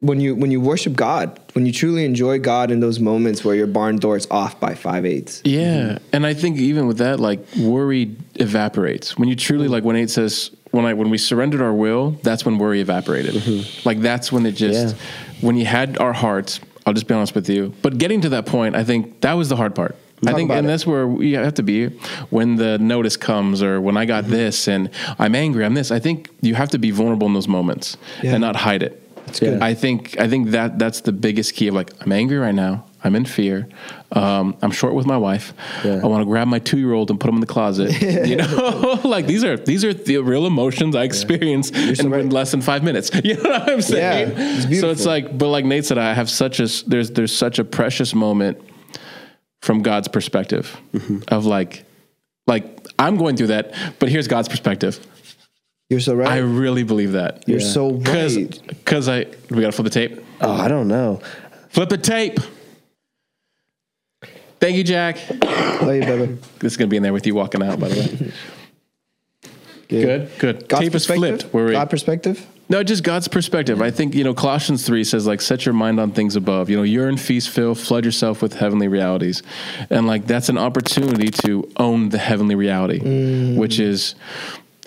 When you when you worship God, when you truly enjoy God in those moments where your barn door's off by five eighths. Yeah, and I think even with that, like worry evaporates when you truly mm-hmm. like when eight says when I when we surrendered our will, that's when worry evaporated. Mm-hmm. Like that's when it just Yeah. when you had our hearts. I'll just be honest with you, but getting to that point, I think that was the hard part. I think, and it. that's where we have to be when the notice comes, or when I got mm-hmm. this, and I'm angry. I'm this. I think you have to be vulnerable in those moments Yeah. and not hide it. good. I think I think that that's the biggest key of like I'm angry right now. I'm in fear. Um, I'm short with my wife. Yeah. I want to grab my two year old and put him in the closet. you know, like these are these are the real emotions I experience in right. less than five minutes. You know what I'm saying? Yeah, it's so it's like, but like Nate said, I have such a there's there's such a precious moment from God's perspective Mm-hmm. of like like I'm going through that, but here's God's perspective. You're so right. I really believe that. You're Yeah. so Because right. because I we gotta flip the tape. Oh, I don't know. Flip the tape. Thank you, Jack. Love you, baby. This is gonna be in there with you walking out, by the way. Good, good. God's tape is flipped. Where God perspective. no, just God's perspective. I think you know Colossians three says like set your mind on things above. You know, yearn, feast, fill, flood yourself with heavenly realities, and like that's an opportunity to own the heavenly reality, Mm. which is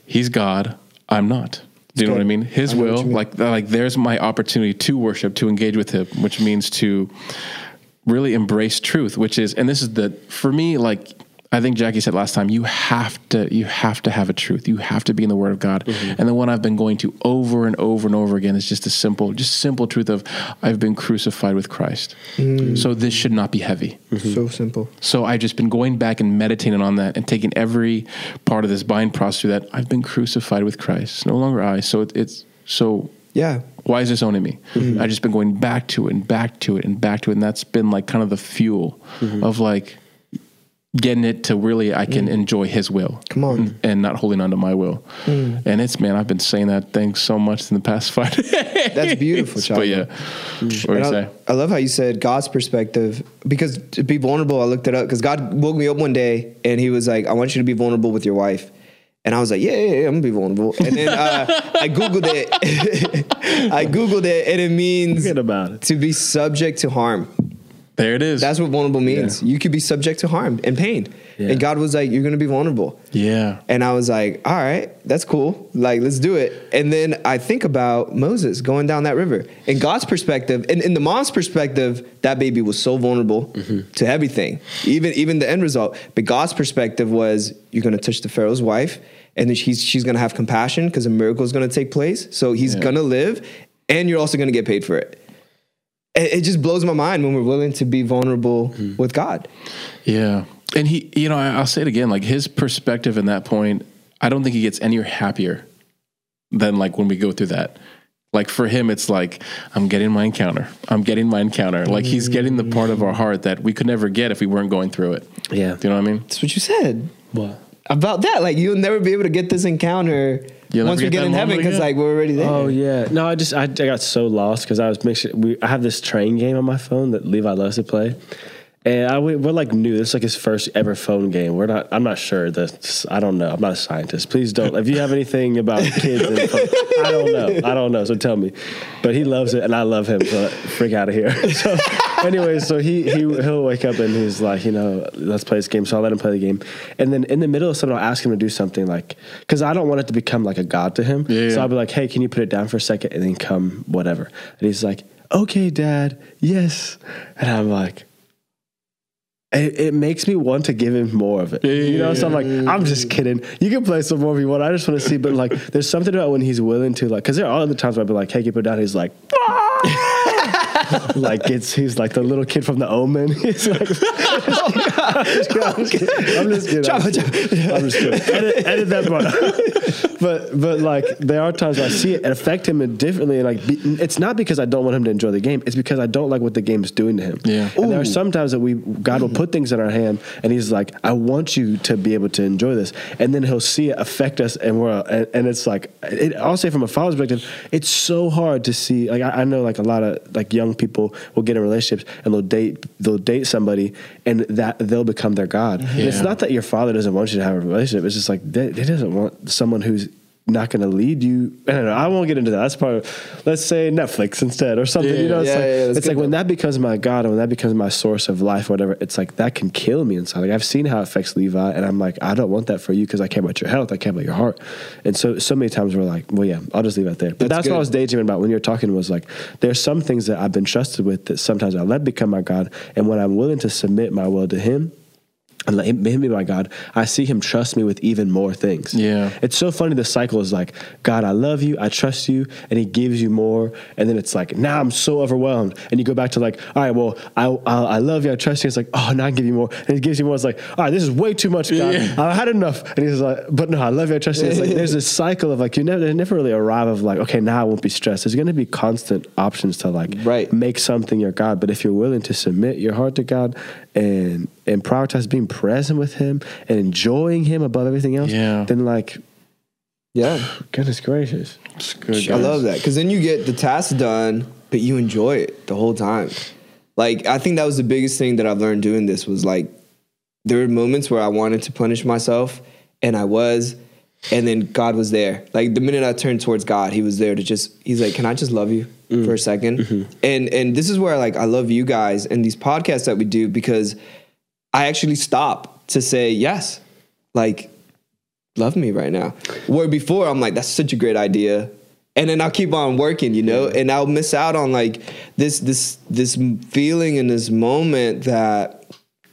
He's God, I'm not. Do you know what I mean? His what will, mean. like like there's my opportunity to worship, to engage with Him, which means to really embrace truth, which is, and this is the for me, like I think Jackie said last time, you have to you have to have a truth. You have to be in the Word of God. Mm-hmm. And the one I've been going to over and over and over again is just a simple, just simple truth of I've been crucified with Christ. Mm. So this should not be heavy. Mm-hmm. So simple. So I've just been going back and meditating on that and taking every part of this buying process through that. I've been crucified with Christ. It's no longer I. So it, it's so Yeah. why is this owning me? Mm-hmm. I've just been going back to it and back to it and back to it. And that's been like kind of the fuel mm-hmm. of like getting it to really, I can mm. enjoy his will. Come on. And, and not holding on to my will. Mm. And it's, man, I've been saying that thing so much in the past five days. That's beautiful, But yeah. Chavo. What you I, say? I love how you said God's perspective because to be vulnerable, I looked it up because God woke me up one day and He was like, "I want you to be vulnerable with your wife," and I was like, "Yeah, yeah, yeah I'm gonna be vulnerable." And then uh, I googled it. I googled it, and it means Forget about it. to be subject to harm. There it is. That's what vulnerable means. You could be subject to harm and pain. Yeah. And God was like, "You're gonna be vulnerable." yeah. And I was like, all right, that's cool. Like, let's do it. And then I think about Moses going down that river. In God's perspective, and in the mom's perspective, that baby was so vulnerable to everything, even even the end result. But God's perspective was, you're going to touch the Pharaoh's wife, and then she's she's going to have compassion because a miracle is going to take place. So he's Yeah. going to live, and you're also going to get paid for it. It it just blows my mind when we're willing to be vulnerable hmm. with God. Yeah. And he, you know, I, I'll say it again, like his perspective in that point, I don't think he gets any happier than like when we go through that. Like for him, it's like, I'm getting my encounter. I'm getting my encounter. Like he's getting the part of our heart that we could never get if we weren't going through it. Yeah. Do you know what I mean? That's what you said. What? About that. Like you'll never be able to get this encounter You'll once we get get in heaven because like we're already there. Oh yeah. No, I just I, I got so lost because I was mixing. We I have this train game on my phone that Levi loves to play, and I we- we're like new. This is like his first ever phone game. We're not. I'm not sure. This I don't know. I'm not a scientist. Please don't. If you have anything about kids, and phone, I don't know. I don't know. So tell me. But he loves it, and I love him. So freak out of here. So anyway, so he he he'll wake up and he's like, you know, let's play this game. So I'll let him play the game, and then in the middle of something, I'll ask him to do something like because I don't want it to become like a god to him. Yeah, So. I'll be like, hey, can you put it down for a second and then come whatever? And he's like, okay, dad, yes. And I'm like, it, it makes me want to give him more of it. You know, so I'm like, I'm just kidding. You can play some more if you want. I just want to see, but like, there's something about when he's willing to, like, because there are other times where I'll be like, hey, put it down? He's like, like it's he's like the little kid from the Omen. He's like, I'm just kidding. I'm just kidding. I'm just kidding. I'm just kidding. I'm just kidding. Edit, edit that part. But but like there are times where I see it and affect him differently. And like be, it's not because I don't want him to enjoy the game. It's because I don't like what the game is doing to him. Yeah. And there are some times that we God will mm-hmm. put things in our hand and He's like, I want you to be able to enjoy this, and then He'll see it affect us, and we're and, and it's like it, I'll say from a father's perspective, it's so hard to see. Like I, I know like a lot of like young people will get in relationships and they'll date they'll date somebody and that they'll become their God. And it's not that your father doesn't want you to have a relationship. It's just like they, they doesn't want someone who's not going to lead you. I don't know. I won't get into that. That's part of, let's say Netflix instead or something. you know, it's Yeah, like, yeah, it's like when that becomes my God and when that becomes my source of life, or whatever, it's like that can kill me inside. Like I've seen how it affects Levi and I'm like, I don't want that for you because I care about your health. I care about your heart. And so, so many times we're like, well, yeah, I'll just leave it there. But That's that's, what I was daydreaming about when you were talking was like, there's some things that I've been trusted with that sometimes I let become my God. And when I'm willing to submit my will to him, and let him, him be my God, I see him trust me with even more things. Yeah. It's so funny. The cycle is like, God, I love you, I trust you, and he gives you more. And then it's like, now I'm so overwhelmed. And you go back to like, all right, well, I, I, I love you, I trust you. It's like, oh, now I give you more. And he gives you more. It's like, all right, this is way too much, God. Yeah. I had enough. And he's like, but no, I love you, I trust you. It's like, there's this cycle of like, you never, never really arrive of like, okay, now I won't be stressed. There's going to be constant options to like Right. make something your God. But if you're willing to submit your heart to God and and prioritize being present with Him and enjoying Him above everything else, Yeah. then like Yeah. goodness gracious, It's good. I love that because then you get the task done, but you enjoy it the whole time. Like I think that was the biggest thing that I've learned doing this was like there were moments where I wanted to punish myself, and I was, and then God was there. Like the minute I turned towards God, He was there to just. He's like, "Can I just love you mm. for a 2nd mm-hmm. And and this is where like I love you guys and these podcasts that we do because I actually stop to say yes, like love me right now. Where before I'm like, that's such a great idea. And then I'll keep on working, you know, and I'll miss out on like this this this feeling in this moment that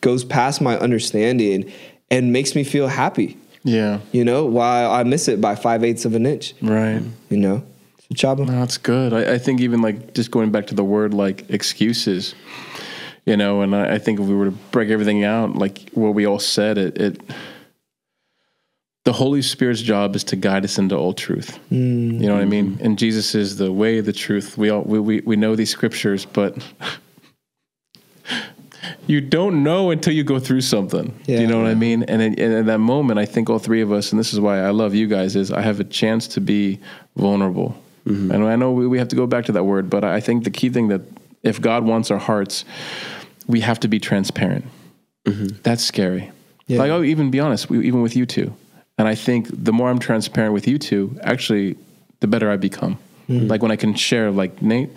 goes past my understanding and makes me feel happy, Yeah. you know, while I miss it by five eighths of an inch, Right. you know. Chaba. No, that's good. I, I think even like just going back to the word like excuses, you know, and I, I think if we were to break everything out, like what we all said, it, it the Holy Spirit's job is to guide us into all truth. Mm. You know what I mean? And Jesus is the way, the truth. We all we we, we know these scriptures, but you don't know until you go through something. Do you know what I mean? And in, and in that moment, I think all three of us, and this is why I love you guys, is I have a chance to be vulnerable. Mm-hmm. And I know we, we have to go back to that word, but I think the key thing that if God wants our hearts, we have to be transparent. Mm-hmm. That's scary. Yeah. Like, I'll even be honest, even with you two. And I think the more I'm transparent with you two, actually, the better I become. Mm-hmm. Like when I can share, like Nate,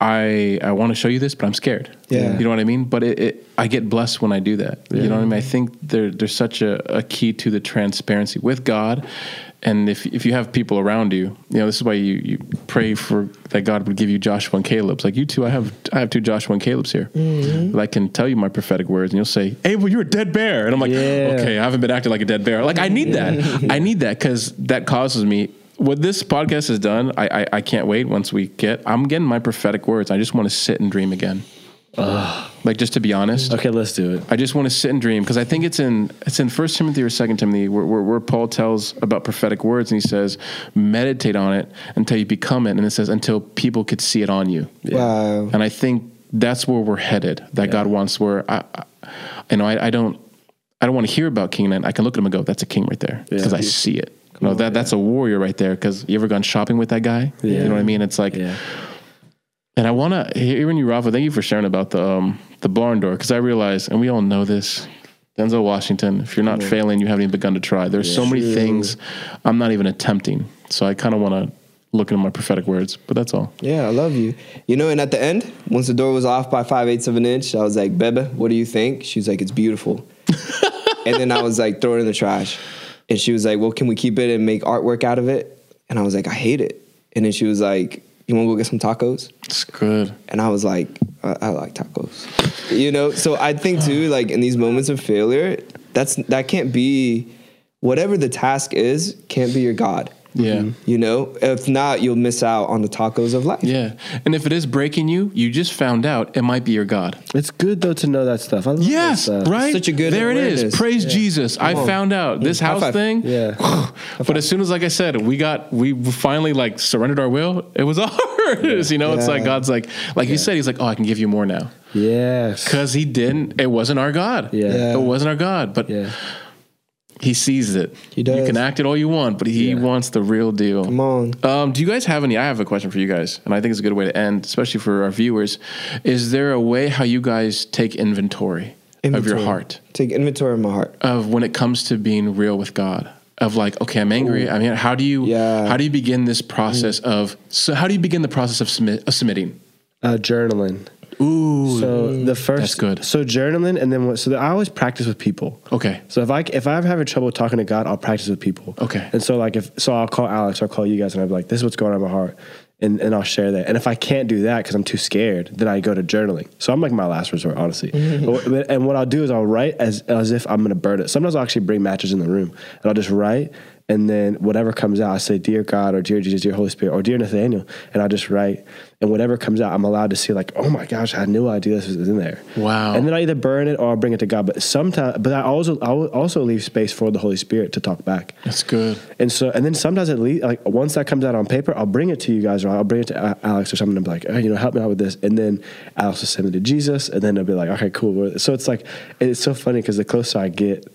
I I want to show you this, but I'm scared. Yeah. you know what I mean. But it, it I get blessed when I do that. You know what I mean. I think there there's such a, a key to the transparency with God, and if if you have people around you, you know this is why you you pray for that God would give you Joshua and Caleb's. Like you two, I have I have two Joshua and Caleb's here. Mm-hmm. That I can tell you my prophetic words, and you'll say, "Hey, well, you're a dead bear," and I'm like, Yeah. "Okay, I haven't been acting like a dead bear." Like I need that. I need that because that causes me. What this podcast has done, I, I I can't wait once we get. I'm getting my prophetic words. I just want to sit and dream again. Like just to be honest, okay, let's do it. I just want to sit and dream because I think it's in it's in First Timothy or Second Timothy where, where, where Paul tells about prophetic words and he says meditate on it until you become it and it says until people could see it on you. Wow. And I think that's where we're headed. That God wants where I, I you know I, I don't I don't want to hear about King and I can look at him and go that's a king right there because I see it. You know that that's a warrior right there because you ever gone shopping with that guy? You know what I mean? It's like Yeah. And I want to hearing you, Rafa. Thank you for sharing about the um, the barn door because I realize, and we all know this. Denzel Washington. If you're not failing, you haven't even begun to try. There's so many things I'm not even attempting. So I kind of want to look into my prophetic words, but that's all. Yeah, I love you. You know, and at the end, once the door was off by five eighths of an inch, I was like, Bebe, what do you think? She was like, it's beautiful. and then I was like, throw it in the trash. And she was like, well, can we keep it and make artwork out of it? And I was like, I hate it. And then she was like, you want to go get some tacos? It's good. And I was like, I, I like tacos. You know, so I think too, like in these moments of failure, that's that can't be whatever the task is, can't be your God. Yeah. Mm-hmm. You know, if not, you'll miss out on the tacos of life. Yeah. And if it is breaking you, you just found out it might be your God. It's good though to know that stuff. I love that Yes, stuff. right. Such a good There it is. awareness. Praise Jesus. I on. found out this High house thing. Yeah. But as soon as, like I said, we got we finally like surrendered our will. It was ours. You know, it's like God's like, like you said, He's like, oh, I can give you more now Yes. because He didn't. It wasn't our God. Yeah. Yeah. It wasn't our God, but Yeah. He sees it. He does. You can act it all you want, but He Yeah. wants the real deal. Come on. Um, do you guys have any? I have a question for you guys, and I think it's a good way to end, especially for our viewers. Is there a way how you guys take inventory, of your heart, Take inventory of my heart. of when it comes to being real with God? Of like, okay, I'm angry. I mean, how do you, Yeah. how do you begin this process of? So, how do you begin the process of, submit, of submitting? Uh, journaling. Ooh, So the first That's good. So journaling, and then what? So I always practice with people. okay, So if I if I'm having trouble talking to God, I'll practice with people. Okay. And so like if so, I'll call Alex or I'll call you guys, and I'll be like, "This is what's going on in my heart," and and I'll share that. And if I can't do that because I'm too scared, then I go to journaling. So I'm like my last resort, honestly. Mm-hmm. But- and what I'll do is I'll write as as if I'm gonna burn it. Sometimes I'll actually bring matches in the room, and I'll just write. And then whatever comes out, I say, "Dear God," or "Dear Jesus," "Dear Holy Spirit," or "Dear Nathaniel," and I just write. And whatever comes out, I'm allowed to see, like, "Oh my gosh, I had no idea this was in there." Wow. And then I either burn it or I'll bring it to God. But sometimes, but I also I also leave space for the Holy Spirit to talk back. that's good. And so, and then sometimes at least, like once that comes out on paper, I'll bring it to you guys, or I'll bring it to Alex or something, and be like, hey, you know, help me out with this. And then Alex will send it to Jesus, and then they'll be like, okay, cool. So it's like, it's so funny because the closer I get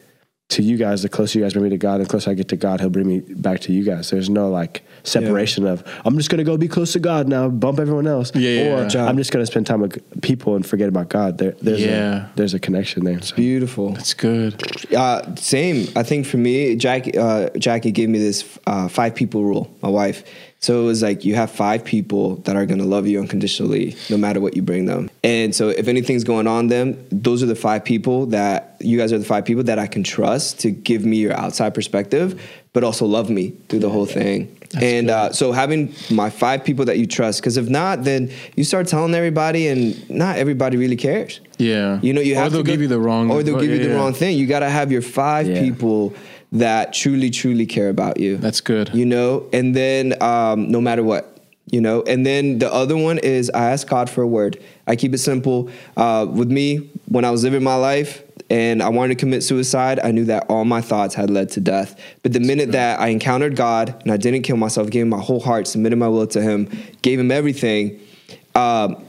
to you guys, the closer you guys bring me to God, the closer I get to God, He'll bring me back to you guys. There's no like separation of I'm just gonna go be close to God now, bump everyone else, Yeah, yeah, or yeah. I'm just gonna spend time with people and forget about God. There, there's Yeah. a, there's a connection there. So. Beautiful. That's good. Uh, same. I think for me, Jackie, uh, Jackie gave me this uh, five people rule. My wife. So it was like you have five people that are gonna love you unconditionally, no matter what you bring them. And so if anything's going on them, those are the five people that you guys are the five people that I can trust to give me your outside perspective, but also love me through the whole thing. and uh, so having my five people that you trust, because if not, then you start telling everybody, and not everybody really cares. Yeah. You know, you or have they'll to go- give you the wrong, or they'll give you the yeah. wrong thing. You got to have your five Yeah. people that truly, truly care about you. That's good. You know, and then um, no matter what, you know, and then the other one is I ask God for a word. I keep it simple. Uh, with me, when I was living my life and I wanted to commit suicide, I knew that all my thoughts had led to death. But the minute that I encountered God and I didn't kill myself, gave him my whole heart, submitted my will to Him, gave Him everything, um,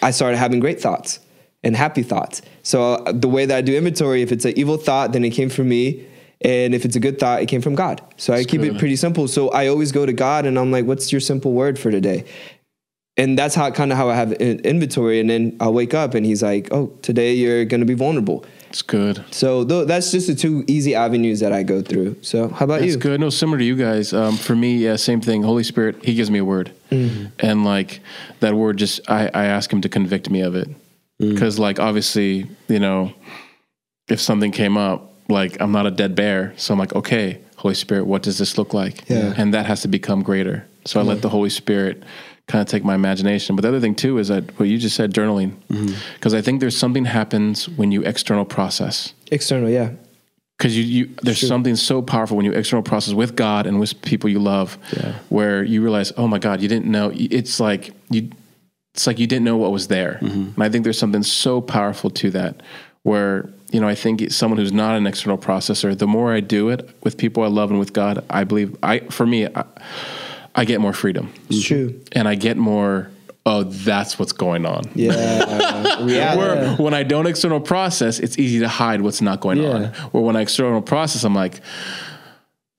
I started having great thoughts and happy thoughts. So uh, the way that I do inventory, if it's an evil thought, then it came from me. And if it's a good thought, it came from God. So I keep it pretty simple. So I always go to God and I'm like, what's your simple word for today? And that's how kind of how I have inventory. And then I'll wake up and he's like, oh, today you're going to be vulnerable. It's good. So th- that's just the two easy avenues that I go through. So how about That's you? good. No, similar to you guys. Um, for me, yeah, same thing. Holy Spirit, He gives me a word, Mm-hmm. and like that word, just I, I ask Him to convict me of it, Mm. because like obviously, you know, if something came up, like I'm not a dead bear, so I'm like, okay, Holy Spirit, what does this look like? Yeah. and that has to become greater. So I let the Holy Spirit kind of take my imagination. But the other thing too is that what you just said, journaling, Mm-hmm. because I think there's something happens when you external process External, yeah. because you, you there's Sure. something so powerful when you external process with God and with people you love, yeah. where you realize, oh my God, you didn't know. It's like you, it's like you didn't know what was there. And I think there's something so powerful to that, where you know I think it's someone who's not an external processor. The more I do it with people I love and with God, I believe I for me, I, I get more freedom It's mm-hmm. true. and I get more. Oh, that's what's going on. Yeah. reality. Where when I don't external process, it's easy to hide what's not going Yeah. on. Where when I external process, I'm like,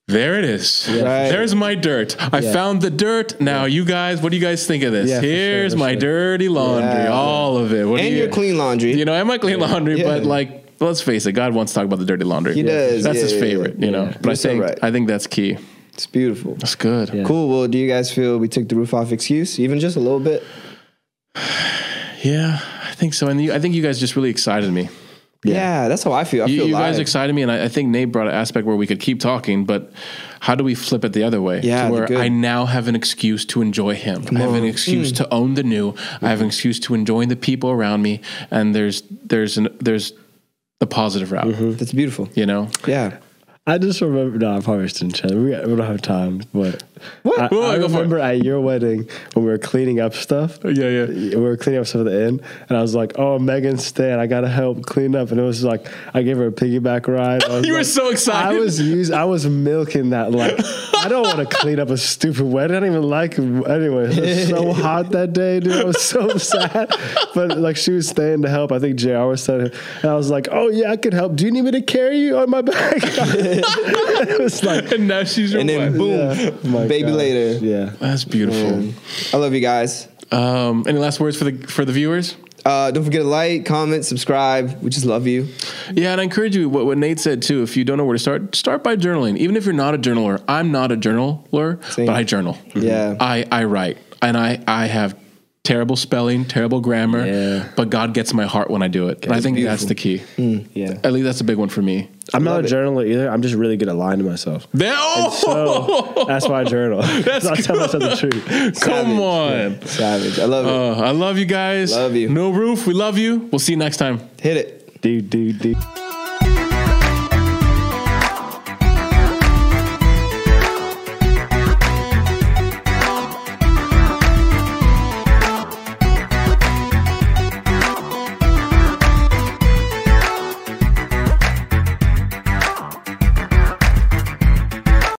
there it is. Right. There's my dirt. I Yeah. found the dirt. Now, you guys, what do you guys think of this? Yeah, for sure, Here's my sure. dirty laundry, Yeah. all of it. What and you, your clean laundry. You know, I might clean laundry, Yeah. but like, let's face it, God wants to talk about the dirty laundry. He does, That's yeah, his yeah, favorite. yeah. You know, Yeah. but I You're so think right. I think that's key. it's beautiful. That's good. Yeah. Cool. Well, do you guys feel we took the roof off excuse, even just a little bit? Yeah, I think so. And you, I think you guys just really excited me. Yeah, that's how I feel. I You, feel you guys excited me, and I, I think Nate brought an aspect where we could keep talking, but how do we flip it the other way? Yeah, to where. I now have an excuse to enjoy him. I have an excuse mm. to own the new. I have an excuse to enjoy the people around me, and there's there's an there's the positive route. Mm-hmm. That's beautiful. You know, Yeah. I just remember. No, I probably shouldn't chat. We, we don't have time, but What? I, Whoa, I go remember at your wedding when we were cleaning up stuff. Yeah, yeah. We were cleaning up stuff at the inn, and I was like, "Oh, Megan, Stan, I gotta help clean up." And it was like I gave her a piggyback ride. I was You were so excited. I was used, I was milking that. Like, I don't want to clean up a stupid wedding. I don't even like. Anyway, it was so hot that day, dude. I was so sad. But like, she was staying to help. I think Jr. was staying, and I was like, "Oh yeah, I could help. Do you need me to carry you on my back?" it was like, And now she's your And then boom, yeah, my baby God. later. Yeah. That's beautiful. I love you guys. Um, any last words for the for the viewers? Uh, don't forget to like, comment, subscribe. We just love you. Yeah, and I encourage you. What, what Nate said too. If you don't know where to start, start by journaling. Even if you're not a journaler, I'm not a journaler, Same. but I journal. Yeah. I I write, and I I have terrible spelling, terrible grammar. Yeah. But God gets my heart when I do it, and I think that's the key. Yeah. At least that's a big one for me. I'm not Love a it. journaler either. I'm just really good at lying to myself. There, oh, So that's why I journal. That's not tell myself the truth. come on. Savage. I love it. Uh, I love you guys. Love you. No roof. We love you. We'll see you next time. Hit it. Dude, dude, dude.